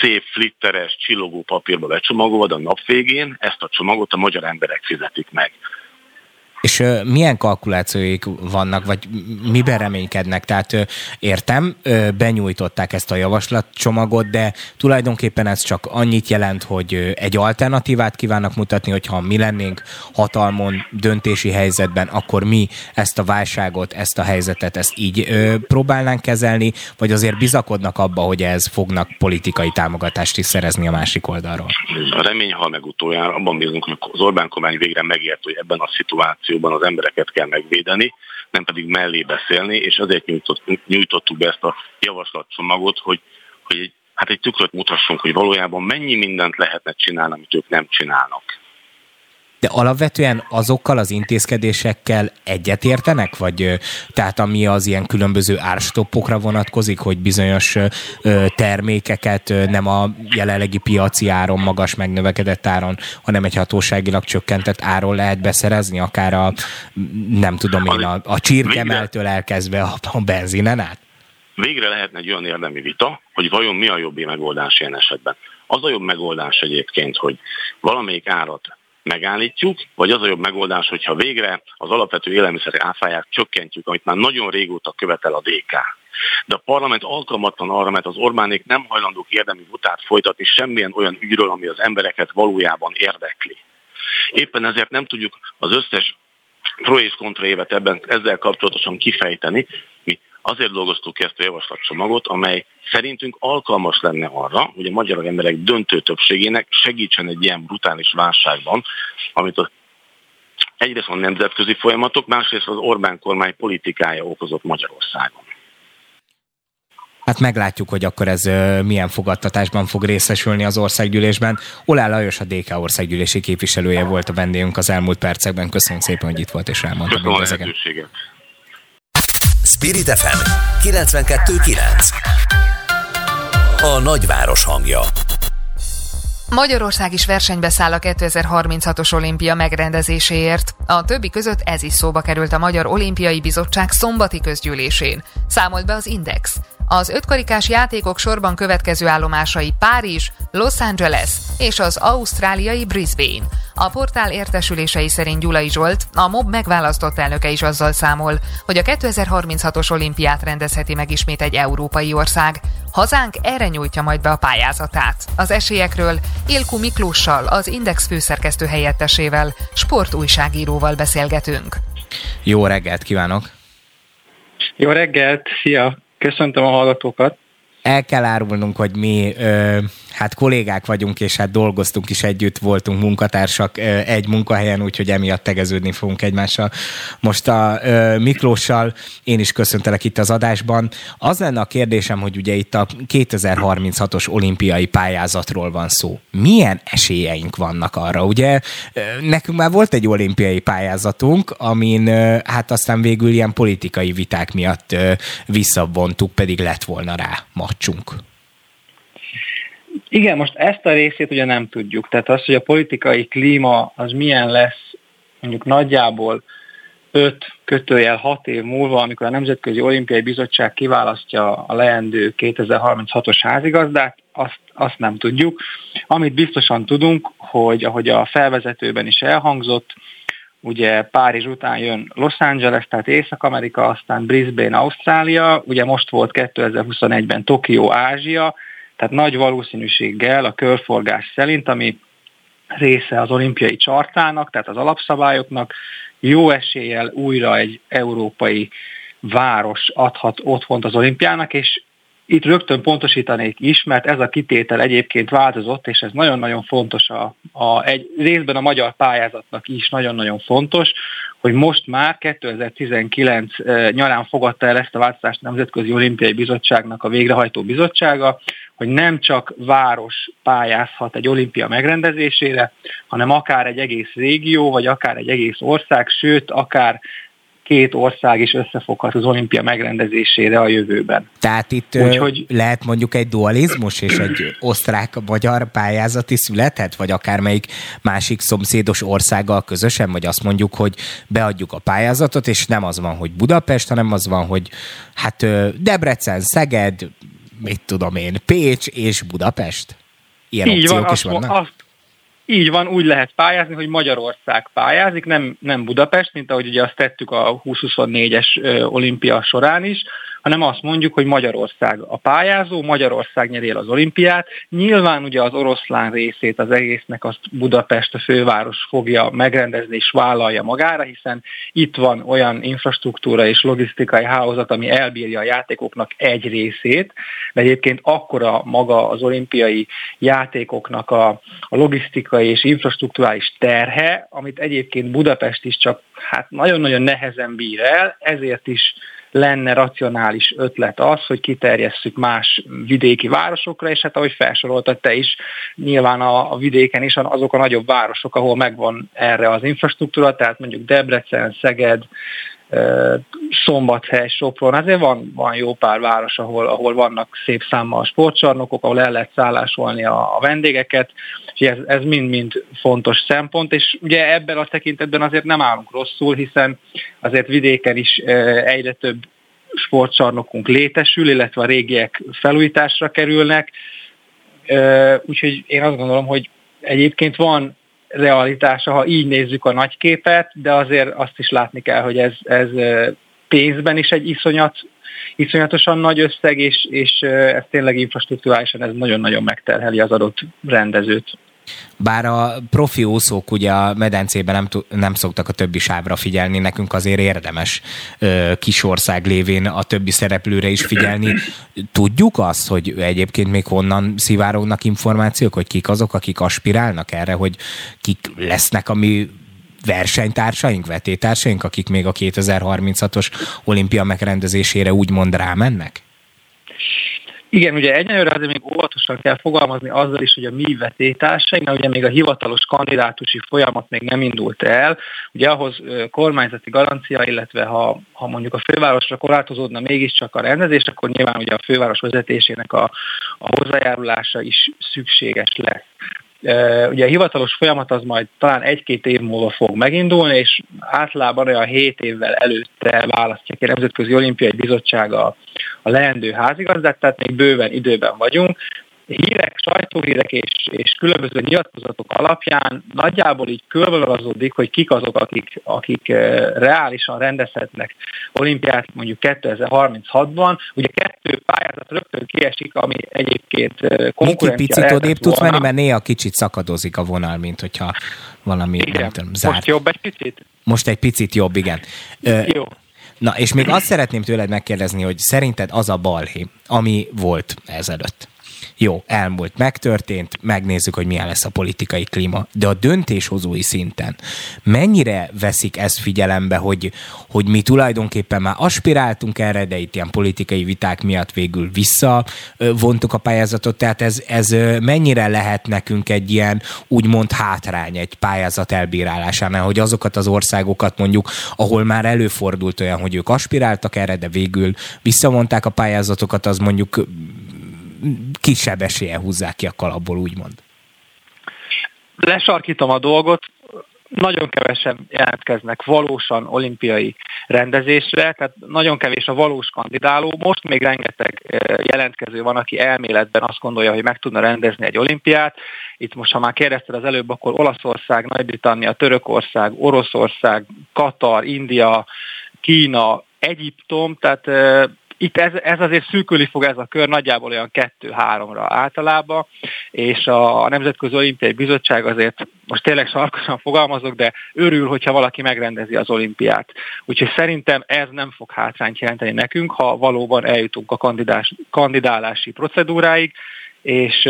szép, flitteres, csillogó papírba becsomagolva, a nap végén ezt a csomagot a magyar emberek fizetik meg. És ö, milyen kalkulációik vannak, vagy miben reménykednek? Tehát ö, értem, ö, benyújtották ezt a javaslatcsomagot, de tulajdonképpen ez csak annyit jelent, hogy ö, egy alternatívát kívánnak mutatni, hogyha mi lennénk hatalmon, döntési helyzetben, akkor mi ezt a válságot, ezt a helyzetet, ezt így ö, próbálnánk kezelni, vagy azért bizakodnak abba, hogy ez fognak politikai támogatást is szerezni a másik oldalról? A remény hal meg utoljára, abban bízunk, hogy az Orbán kormány végre megért, hogy ebben a szituációban szituációban az embereket kell megvédeni, nem pedig mellé beszélni, és azért nyújtott, nyújtottuk be ezt a javaslatcsomagot, hogy, hogy egy, hát egy tükröt mutassunk, hogy valójában mennyi mindent lehetne csinálni, amit ők nem csinálnak. De alapvetően azokkal az intézkedésekkel egyetértenek? Vagy tehát ami az ilyen különböző árstoppokra vonatkozik, hogy bizonyos termékeket nem a jelenlegi piaci áron, magas megnövekedett áron, hanem egy hatóságilag csökkentett áron lehet beszerezni, akár a nem tudom én, a, a csirkemeltől elkezdve a, a benzinen át? Végre lehetne egy olyan érdemi vita, hogy vajon mi a jobb megoldás ilyen esetben. Az a jobb megoldás egyébként, hogy valamelyik árat megállítjuk, vagy az a jobb megoldás, hogyha végre az alapvető élelmiszer áfáját csökkentjük, amit már nagyon régóta követel a DK. De a parlament alkalmatlan arra, mert az Orbánék nem hajlandók érdemi vitát folytatni semmilyen olyan ügyről, ami az embereket valójában érdekli. Éppen ezért nem tudjuk az összes pro és kontra évet ebben ezzel kapcsolatosan kifejteni. Azért dolgoztuk ezt a javaslatcsomagot, amely szerintünk alkalmas lenne arra, hogy a magyar emberek döntő többségének segítsen egy ilyen brutális válságban, amit a egyrészt a nemzetközi folyamatok, másrészt az Orbán kormány politikája okozott Magyarországon. Hát meglátjuk, hogy akkor ez milyen fogadtatásban fog részesülni az országgyűlésben. Olá Lajos, a DK országgyűlési képviselője volt a vendégünk az elmúlt percekben. Köszönjük szépen, hogy itt volt és elmondta Köszönöm a lehetőséget. Spirit FM 92.9 A nagyváros hangja Magyarország is versenybe száll a 2036-os olimpia megrendezéséért. A többi között ez is szóba került a Magyar Olimpiai Bizottság szombati közgyűlésén. Számolt be az Index. Az ötkarikás játékok sorban következő állomásai Párizs, Los Angeles és az ausztráliai Brisbane. A portál értesülései szerint Gyulai Zsolt, a MOB megválasztott elnöke is azzal számol, hogy a 2036-os olimpiát rendezheti meg ismét egy európai ország. Hazánk erre nyújtja majd be a pályázatát. Az esélyekről Ilku Miklóssal, az Index főszerkesztő helyettesével, sportújságíróval beszélgetünk. Jó reggelt kívánok! Jó reggelt, szia! Köszöntöm a hallgatókat! El kell árulnunk, hogy mi ö, hát kollégák vagyunk, és hát dolgoztunk is együtt, voltunk munkatársak egy munkahelyen, úgyhogy emiatt tegeződni fogunk egymással. Most a Miklóssal én is köszöntelek itt az adásban. Az lenne a kérdésem, hogy ugye itt a 2036-os olimpiai pályázatról van szó. Milyen esélyeink vannak arra? Ugye nekünk már volt egy olimpiai pályázatunk, amin hát aztán végül ilyen politikai viták miatt visszavontuk, pedig lett volna rá macsunk. Igen, most ezt a részét ugye nem tudjuk. Tehát az, hogy a politikai klíma az milyen lesz mondjuk nagyjából 5 kötőjel 6 év múlva, amikor a Nemzetközi Olimpiai Bizottság kiválasztja a leendő 2036-os házigazdát, azt, azt nem tudjuk. Amit biztosan tudunk, hogy ahogy a felvezetőben is elhangzott, ugye Párizs után jön Los Angeles, tehát Észak-Amerika, aztán Brisbane, Ausztrália, ugye most volt 2021-ben Tokió, Ázsia, tehát nagy valószínűséggel a körforgás szerint, ami része az olimpiai csartának, tehát az alapszabályoknak, jó eséllyel újra egy európai város adhat otthont az olimpiának, és itt rögtön pontosítanék is, mert ez a kitétel egyébként változott, és ez nagyon-nagyon fontos, a, a, egy részben a magyar pályázatnak is nagyon-nagyon fontos, hogy most már 2019 nyarán fogadta el ezt a változást Nemzetközi Olimpiai Bizottságnak a végrehajtó bizottsága, hogy nem csak város pályázhat egy olimpia megrendezésére, hanem akár egy egész régió, vagy akár egy egész ország, sőt, akár két ország is összefoghat az olimpia megrendezésére a jövőben. Tehát itt Úgyhogy... lehet mondjuk egy dualizmus és egy osztrák-magyar pályázati születhet, vagy akármelyik másik szomszédos országgal közösen, vagy azt mondjuk, hogy beadjuk a pályázatot, és nem az van, hogy Budapest, hanem az van, hogy hát Debrecen, Szeged, mit tudom én, Pécs és Budapest? Ilyen Így van, is azt, vannak? Azt, így van, úgy lehet pályázni, hogy Magyarország pályázik, nem, nem Budapest, mint ahogy ugye azt tettük a 2024-es olimpia során is, hanem azt mondjuk, hogy Magyarország a pályázó, Magyarország nyeri el az olimpiát. Nyilván ugye az oroszlán részét az egésznek azt Budapest, a főváros fogja megrendezni és vállalja magára, hiszen itt van olyan infrastruktúra és logisztikai hálózat, ami elbírja a játékoknak egy részét, de egyébként akkora maga az olimpiai játékoknak a, a logisztikai és infrastruktúrális terhe, amit egyébként Budapest is csak hát nagyon-nagyon nehezen bír el, ezért is lenne racionális ötlet az, hogy kiterjesszük más vidéki városokra, és hát ahogy felsoroltad te is, nyilván a, a vidéken is azok a nagyobb városok, ahol megvan erre az infrastruktúra, tehát mondjuk Debrecen, Szeged, Szombathely, Sopron, azért van, van jó pár város, ahol, ahol vannak szép számmal sportcsarnokok, ahol el lehet szállásolni a, a vendégeket, és ez, ez mind-mind fontos szempont, és ugye ebben a tekintetben azért nem állunk rosszul, hiszen azért vidéken is egyre több sportcsarnokunk létesül, illetve a régiek felújításra kerülnek, úgyhogy én azt gondolom, hogy egyébként van realitása, ha így nézzük a nagyképet, de azért azt is látni kell, hogy ez, ez pénzben is egy iszonyat, iszonyatosan nagy összeg, és, és ez tényleg infrastruktúrálisan ez nagyon-nagyon megterheli az adott rendezőt. Bár a profi úszók ugye a medencében nem, nem szoktak a többi sávra figyelni, nekünk azért érdemes ö, ország lévén a többi szereplőre is figyelni. Tudjuk azt, hogy egyébként még honnan szivárognak információk, hogy kik azok, akik aspirálnak erre, hogy kik lesznek a mi versenytársaink, vetétársaink, akik még a 2036-os olimpia megrendezésére úgymond rámennek? Igen, ugye egyenlőre azért még óvatosan kell fogalmazni azzal is, hogy a mi vetétársaink, ugye még a hivatalos kandidátusi folyamat még nem indult el. Ugye ahhoz kormányzati garancia, illetve ha, ha mondjuk a fővárosra korlátozódna mégiscsak a rendezés, akkor nyilván ugye a főváros vezetésének a, a hozzájárulása is szükséges lesz. Ugye a hivatalos folyamat az majd talán egy-két év múlva fog megindulni, és általában olyan 7 évvel előtte választják a Nemzetközi Olimpiai Bizottság a, a leendő házigazdát, tehát még bőven időben vagyunk hírek, sajtóhírek és, és különböző nyilatkozatok alapján nagyjából így körvonalazódik, hogy kik azok, akik, akik eh, reálisan rendezhetnek olimpiát mondjuk 2036-ban. Ugye kettő pályázat rögtön kiesik, ami egyébként eh, konkurencia Miki picit odébb tudsz menni, mert néha kicsit szakadozik a vonal, mint hogyha valami, igen. nem tudom, zárt. Most jobb egy picit? Most egy picit jobb, igen. Jó. Na, és még azt szeretném tőled megkérdezni, hogy szerinted az a balhé, ami volt ezelőtt, jó, elmúlt, megtörtént, megnézzük, hogy milyen lesz a politikai klíma. De a döntéshozói szinten mennyire veszik ezt figyelembe, hogy, hogy mi tulajdonképpen már aspiráltunk erre, de itt ilyen politikai viták miatt végül visszavontuk a pályázatot, tehát ez, ez mennyire lehet nekünk egy ilyen úgymond hátrány egy pályázat elbírálásánál, hogy azokat az országokat mondjuk, ahol már előfordult olyan, hogy ők aspiráltak erre, de végül visszavonták a pályázatokat, az mondjuk kisebb esélye húzzák ki a kalapból, úgymond. Lesarkítom a dolgot, nagyon kevesen jelentkeznek valósan olimpiai rendezésre, tehát nagyon kevés a valós kandidáló. Most még rengeteg eh, jelentkező van, aki elméletben azt gondolja, hogy meg tudna rendezni egy olimpiát. Itt most, ha már kérdezted az előbb, akkor Olaszország, Nagy-Britannia, Törökország, Oroszország, Katar, India, Kína, Egyiptom, tehát eh, itt ez, ez azért szűkülni fog ez a kör, nagyjából olyan kettő-háromra általában, és a Nemzetközi Olimpiai Bizottság azért, most tényleg sarkosan fogalmazok, de örül, hogyha valaki megrendezi az olimpiát. Úgyhogy szerintem ez nem fog hátrányt jelenteni nekünk, ha valóban eljutunk a kandidás, kandidálási procedúráig, és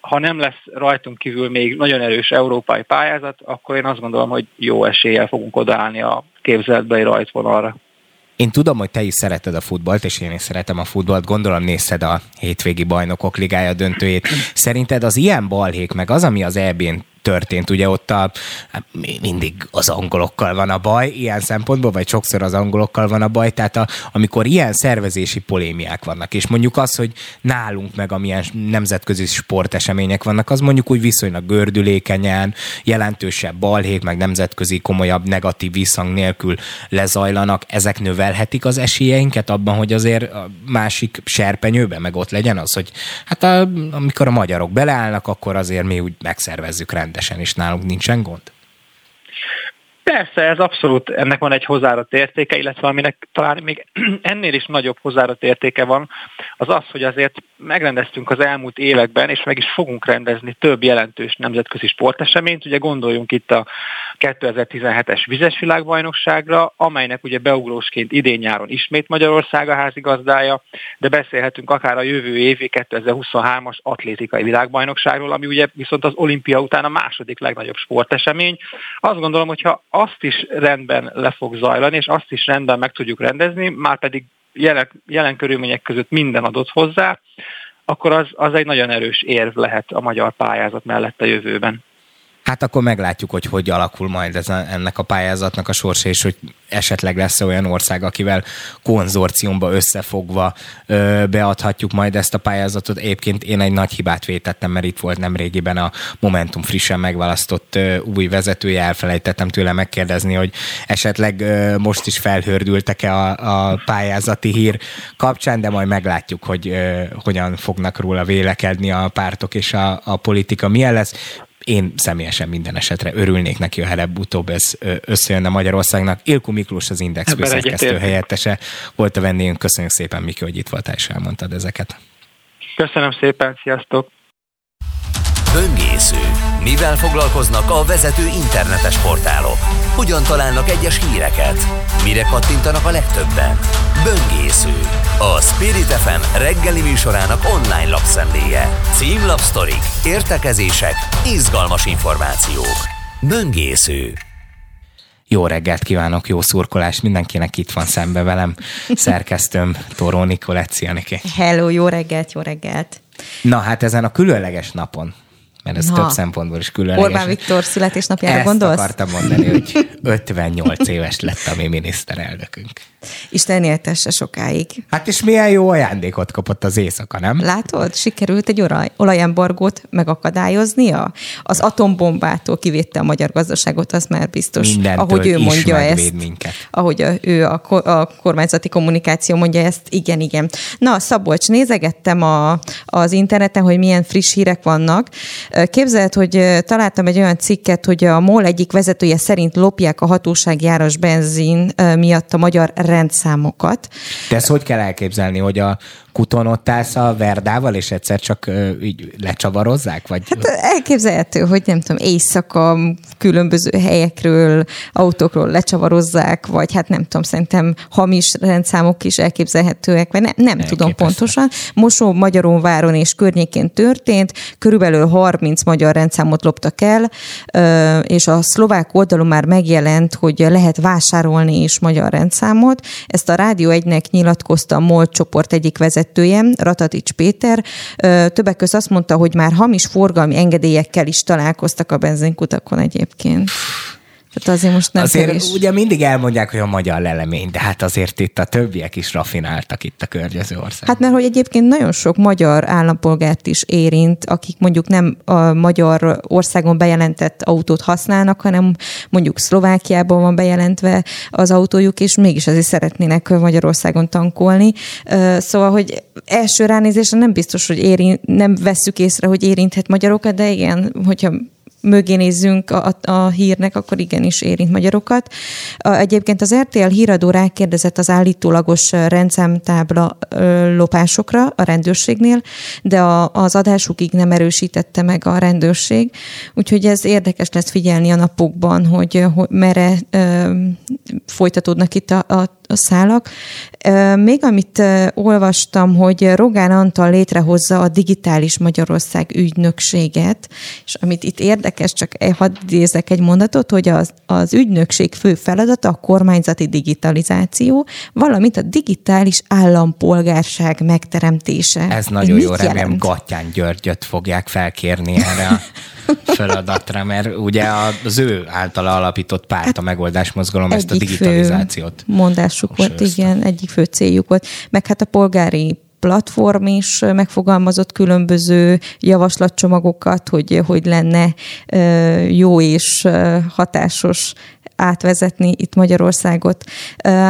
ha nem lesz rajtunk kívül még nagyon erős európai pályázat, akkor én azt gondolom, hogy jó eséllyel fogunk odaállni a képzeletbeli rajtvonalra. Én tudom, hogy te is szereted a futballt, és én is szeretem a futballt. Gondolom nézted a hétvégi bajnokok ligája döntőjét. Szerinted az ilyen balhék, meg az, ami az EB-n történt. Ugye ott a, hát mindig az angolokkal van a baj, ilyen szempontból, vagy sokszor az angolokkal van a baj, tehát a, amikor ilyen szervezési polémiák vannak, és mondjuk az, hogy nálunk meg amilyen nemzetközi sportesemények vannak, az mondjuk úgy viszonylag gördülékenyen, jelentősebb balhék, meg nemzetközi komolyabb negatív visszhang nélkül lezajlanak, ezek növelhetik az esélyeinket abban, hogy azért a másik serpenyőben meg ott legyen az, hogy hát a, amikor a magyarok beleállnak, akkor azért mi úgy megszervezzük rendesen, és nálunk nincsen gond? Persze, ez abszolút, ennek van egy hozzáadott értéke, illetve aminek talán még ennél is nagyobb hozzáadott értéke van, az az, hogy azért megrendeztünk az elmúlt években, és meg is fogunk rendezni több jelentős nemzetközi sporteseményt. Ugye gondoljunk itt a 2017-es vizes világbajnokságra, amelynek ugye beuglósként idén-nyáron ismét Magyarország a házigazdája, de beszélhetünk akár a jövő évi 2023-as atlétikai világbajnokságról, ami ugye viszont az olimpia után a második legnagyobb sportesemény. Azt gondolom, hogyha azt is rendben le fog zajlani, és azt is rendben meg tudjuk rendezni, már pedig jelen, jelen körülmények között minden adott hozzá, akkor az, az egy nagyon erős érv lehet a magyar pályázat mellett a jövőben. Hát akkor meglátjuk, hogy hogy alakul majd ez a, ennek a pályázatnak a sorsa, és hogy esetleg lesz olyan ország, akivel konzorciumba összefogva ö, beadhatjuk majd ezt a pályázatot. Egyébként én egy nagy hibát vétettem, mert itt volt nemrégiben a Momentum frissen megválasztott ö, új vezetője, elfelejtettem tőle megkérdezni, hogy esetleg ö, most is felhördültek-e a, a pályázati hír kapcsán, de majd meglátjuk, hogy ö, hogyan fognak róla vélekedni a pártok és a, a politika. Milyen lesz? Én személyesen minden esetre örülnék neki, ha előbb-utóbb ez összejönne Magyarországnak. Ilku Miklós az Index főszerkesztő helyettese volt a vendégünk. Köszönjük szépen, Miki, hogy itt voltál és elmondtad ezeket. Köszönöm szépen, sziasztok! Böngésző. Mivel foglalkoznak a vezető internetes portálok? Hogyan találnak egyes híreket? Mire kattintanak a legtöbben? Böngésző. A Spirit FM reggeli műsorának online lapszemléje. Címlapsztorik, értekezések, izgalmas információk. Böngésző. Jó reggelt kívánok, jó szurkolást mindenkinek itt van szembe velem. Szerkesztőm Toró Nikoletti. Hello, jó reggelt, jó reggelt. Na hát ezen a különleges napon, mert ez Na. több szempontból is különleges. Orbán Viktor születésnapjára Ezt gondolsz? Ezt akartam mondani, hogy 58 éves lett a mi miniszterelnökünk. Isten éltesse sokáig. Hát és milyen jó ajándékot kapott az éjszaka, nem? Látod, sikerült egy olaj, olajembargót megakadályoznia? Az atombombától kivétte a magyar gazdaságot, az már biztos. Mindentől ahogy ő mondja ezt. Minket. Ahogy a, ő a, a kormányzati kommunikáció mondja ezt, igen, igen. Na, Szabolcs, nézegettem a, az interneten, hogy milyen friss hírek vannak. Képzeld, hogy találtam egy olyan cikket, hogy a MOL egyik vezetője szerint lopják a hatóságjáros benzin miatt a magyar rendszámokat. De ezt hogy kell elképzelni, hogy a kuton ott állsz a Verdával, és egyszer csak így lecsavarozzák? Vagy? Hát elképzelhető, hogy nem tudom, éjszaka különböző helyekről, autókról lecsavarozzák, vagy hát nem tudom, szerintem hamis rendszámok is elképzelhetőek, vagy ne, nem tudom pontosan. Mosó Magyaróváron és környékén történt, körülbelül 30 magyar rendszámot loptak el, és a szlovák oldalon már megjelent, hogy lehet vásárolni is magyar rendszámot. Ezt a Rádió egynek nyilatkozta a MOL csoport egyik vezető vezetője, Ratatics Péter, többek között azt mondta, hogy már hamis forgalmi engedélyekkel is találkoztak a benzinkutakon egyébként. Tehát azért most nem azért is. ugye mindig elmondják, hogy a magyar lelemény, de hát azért itt a többiek is rafináltak itt a környező ország. Hát mert hogy egyébként nagyon sok magyar állampolgárt is érint, akik mondjuk nem a magyar országon bejelentett autót használnak, hanem mondjuk Szlovákiában van bejelentve az autójuk, és mégis azért szeretnének Magyarországon tankolni. Szóval, hogy első ránézésre nem biztos, hogy érint, nem vesszük észre, hogy érinthet magyarokat, de igen, hogyha mögé nézzünk a, a hírnek, akkor igenis érint magyarokat. Egyébként az RTL híradó rákérdezett az állítólagos rendszámtábla lopásokra a rendőrségnél, de a, az adásukig nem erősítette meg a rendőrség, úgyhogy ez érdekes lesz figyelni a napokban, hogy, hogy merre folytatódnak itt a, a, szálak. Még amit olvastam, hogy Rogán Antal létrehozza a Digitális Magyarország ügynökséget, és amit itt érdekes, csak hadd idézek egy mondatot, hogy az, az ügynökség fő feladata a kormányzati digitalizáció, valamint a digitális állampolgárság megteremtése. Ez nagyon jó, remélem Gattyán Györgyöt fogják felkérni erre a feladatra, mert ugye az ő általa alapított párt, hát a megoldás mozgalom ezt a digitalizációt. Mondásuk volt, igen, egyik fő céljuk volt. Meg hát a polgári platform is megfogalmazott különböző javaslatcsomagokat, hogy, hogy lenne jó és hatásos átvezetni itt Magyarországot.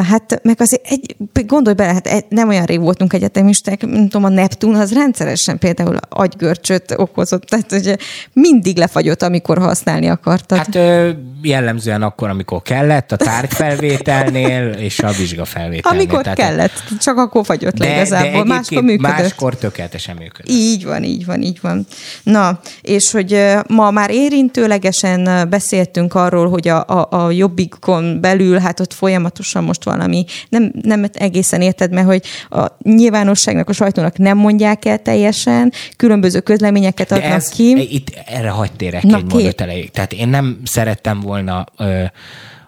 Hát meg azért egy, gondolj bele, hát nem olyan rég voltunk egyetemisták, mint tudom, a Neptun az rendszeresen például agygörcsöt okozott, tehát hogy mindig lefagyott, amikor használni akartad. Hát jellemzően akkor, amikor kellett, a tárgyfelvételnél és a vizsgafelvételnél. Amikor tehát kellett, csak akkor fagyott le igazából, de máskor működött. Máskor tökéletesen működött. Így van, így van, így van. Na, és hogy ma már érintőlegesen beszéltünk arról, hogy a, a, a jobbikon belül, hát ott folyamatosan most valami, nem, nem egészen érted, mert hogy a nyilvánosságnak, a sajtónak nem mondják el teljesen, különböző közleményeket adnak ez, ki. Itt erre hagyd térek Na, egy mondat elejéig. Tehát én nem szerettem volna ö,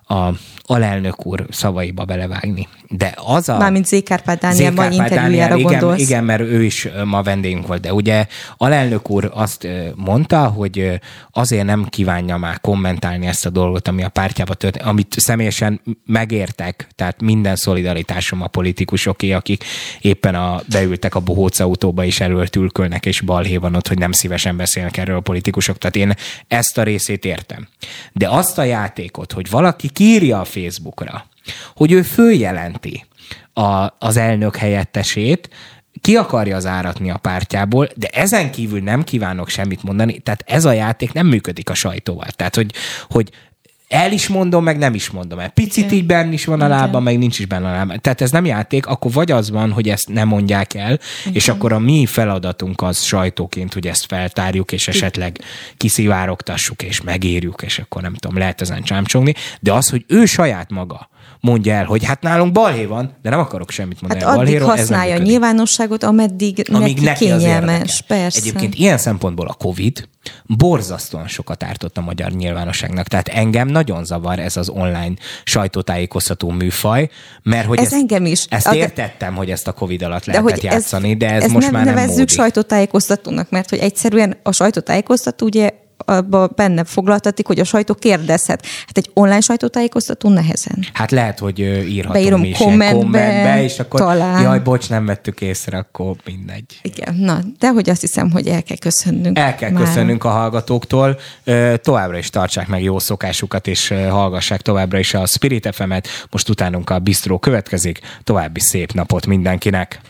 a alelnök úr szavaiba belevágni. De az a... Mármint Zékárpád Dániel interjújára igen, gondolsz. Igen, mert ő is ma vendégünk volt, de ugye alelnök úr azt mondta, hogy azért nem kívánja már kommentálni ezt a dolgot, ami a pártjába történt, amit személyesen megértek, tehát minden szolidaritásom a politikusoké, akik éppen a, beültek a bohóc autóba és elől tülkölnek, és balhé van ott, hogy nem szívesen beszélnek erről a politikusok. Tehát én ezt a részét értem. De azt a játékot, hogy valaki kírja a Facebookra, hogy ő följelenti a, az elnök helyettesét, ki akarja az áratni a pártjából, de ezen kívül nem kívánok semmit mondani, tehát ez a játék nem működik a sajtóval. Tehát, hogy, hogy el is mondom, meg nem is mondom el. Picit Igen. így benne is van a lába, meg nincs is benne a lába. Tehát ez nem játék, akkor vagy az van, hogy ezt nem mondják el, Igen. és akkor a mi feladatunk az sajtóként, hogy ezt feltárjuk, és esetleg kiszivárogtassuk, és megérjük, és akkor nem tudom, lehet ezen csámcsogni, de az, hogy ő saját maga mondja el, hogy hát nálunk balhé van, de nem akarok semmit mondani hát addig balhéról, használja a nyilvánosságot, ameddig, Amíg neki kényelmes. Persze. Egyébként ilyen szempontból a Covid borzasztóan sokat ártott a magyar nyilvánosságnak. Tehát engem nagyon zavar ez az online sajtótájékoztató műfaj, mert hogy ez ezt, engem is. ezt a, értettem, hogy ezt a Covid alatt de lehetett játszani, de ez, ez most nem, már nem nevezzük módi. sajtótájékoztatónak, mert hogy egyszerűen a sajtótájékoztató ugye abba benne foglaltatik, hogy a sajtó kérdezhet. Hát egy online sajtótájékoztató nehezen. Hát lehet, hogy írhatom Beírom is kommentbe, kommentbe, és akkor talán. jaj, bocs, nem vettük észre, akkor mindegy. Igen, na, de hogy azt hiszem, hogy el kell köszönnünk. El kell már. köszönnünk a hallgatóktól. Továbbra is tartsák meg jó szokásukat, és hallgassák továbbra is a Spirit FM-et. Most utánunk a Bistro következik. További szép napot mindenkinek!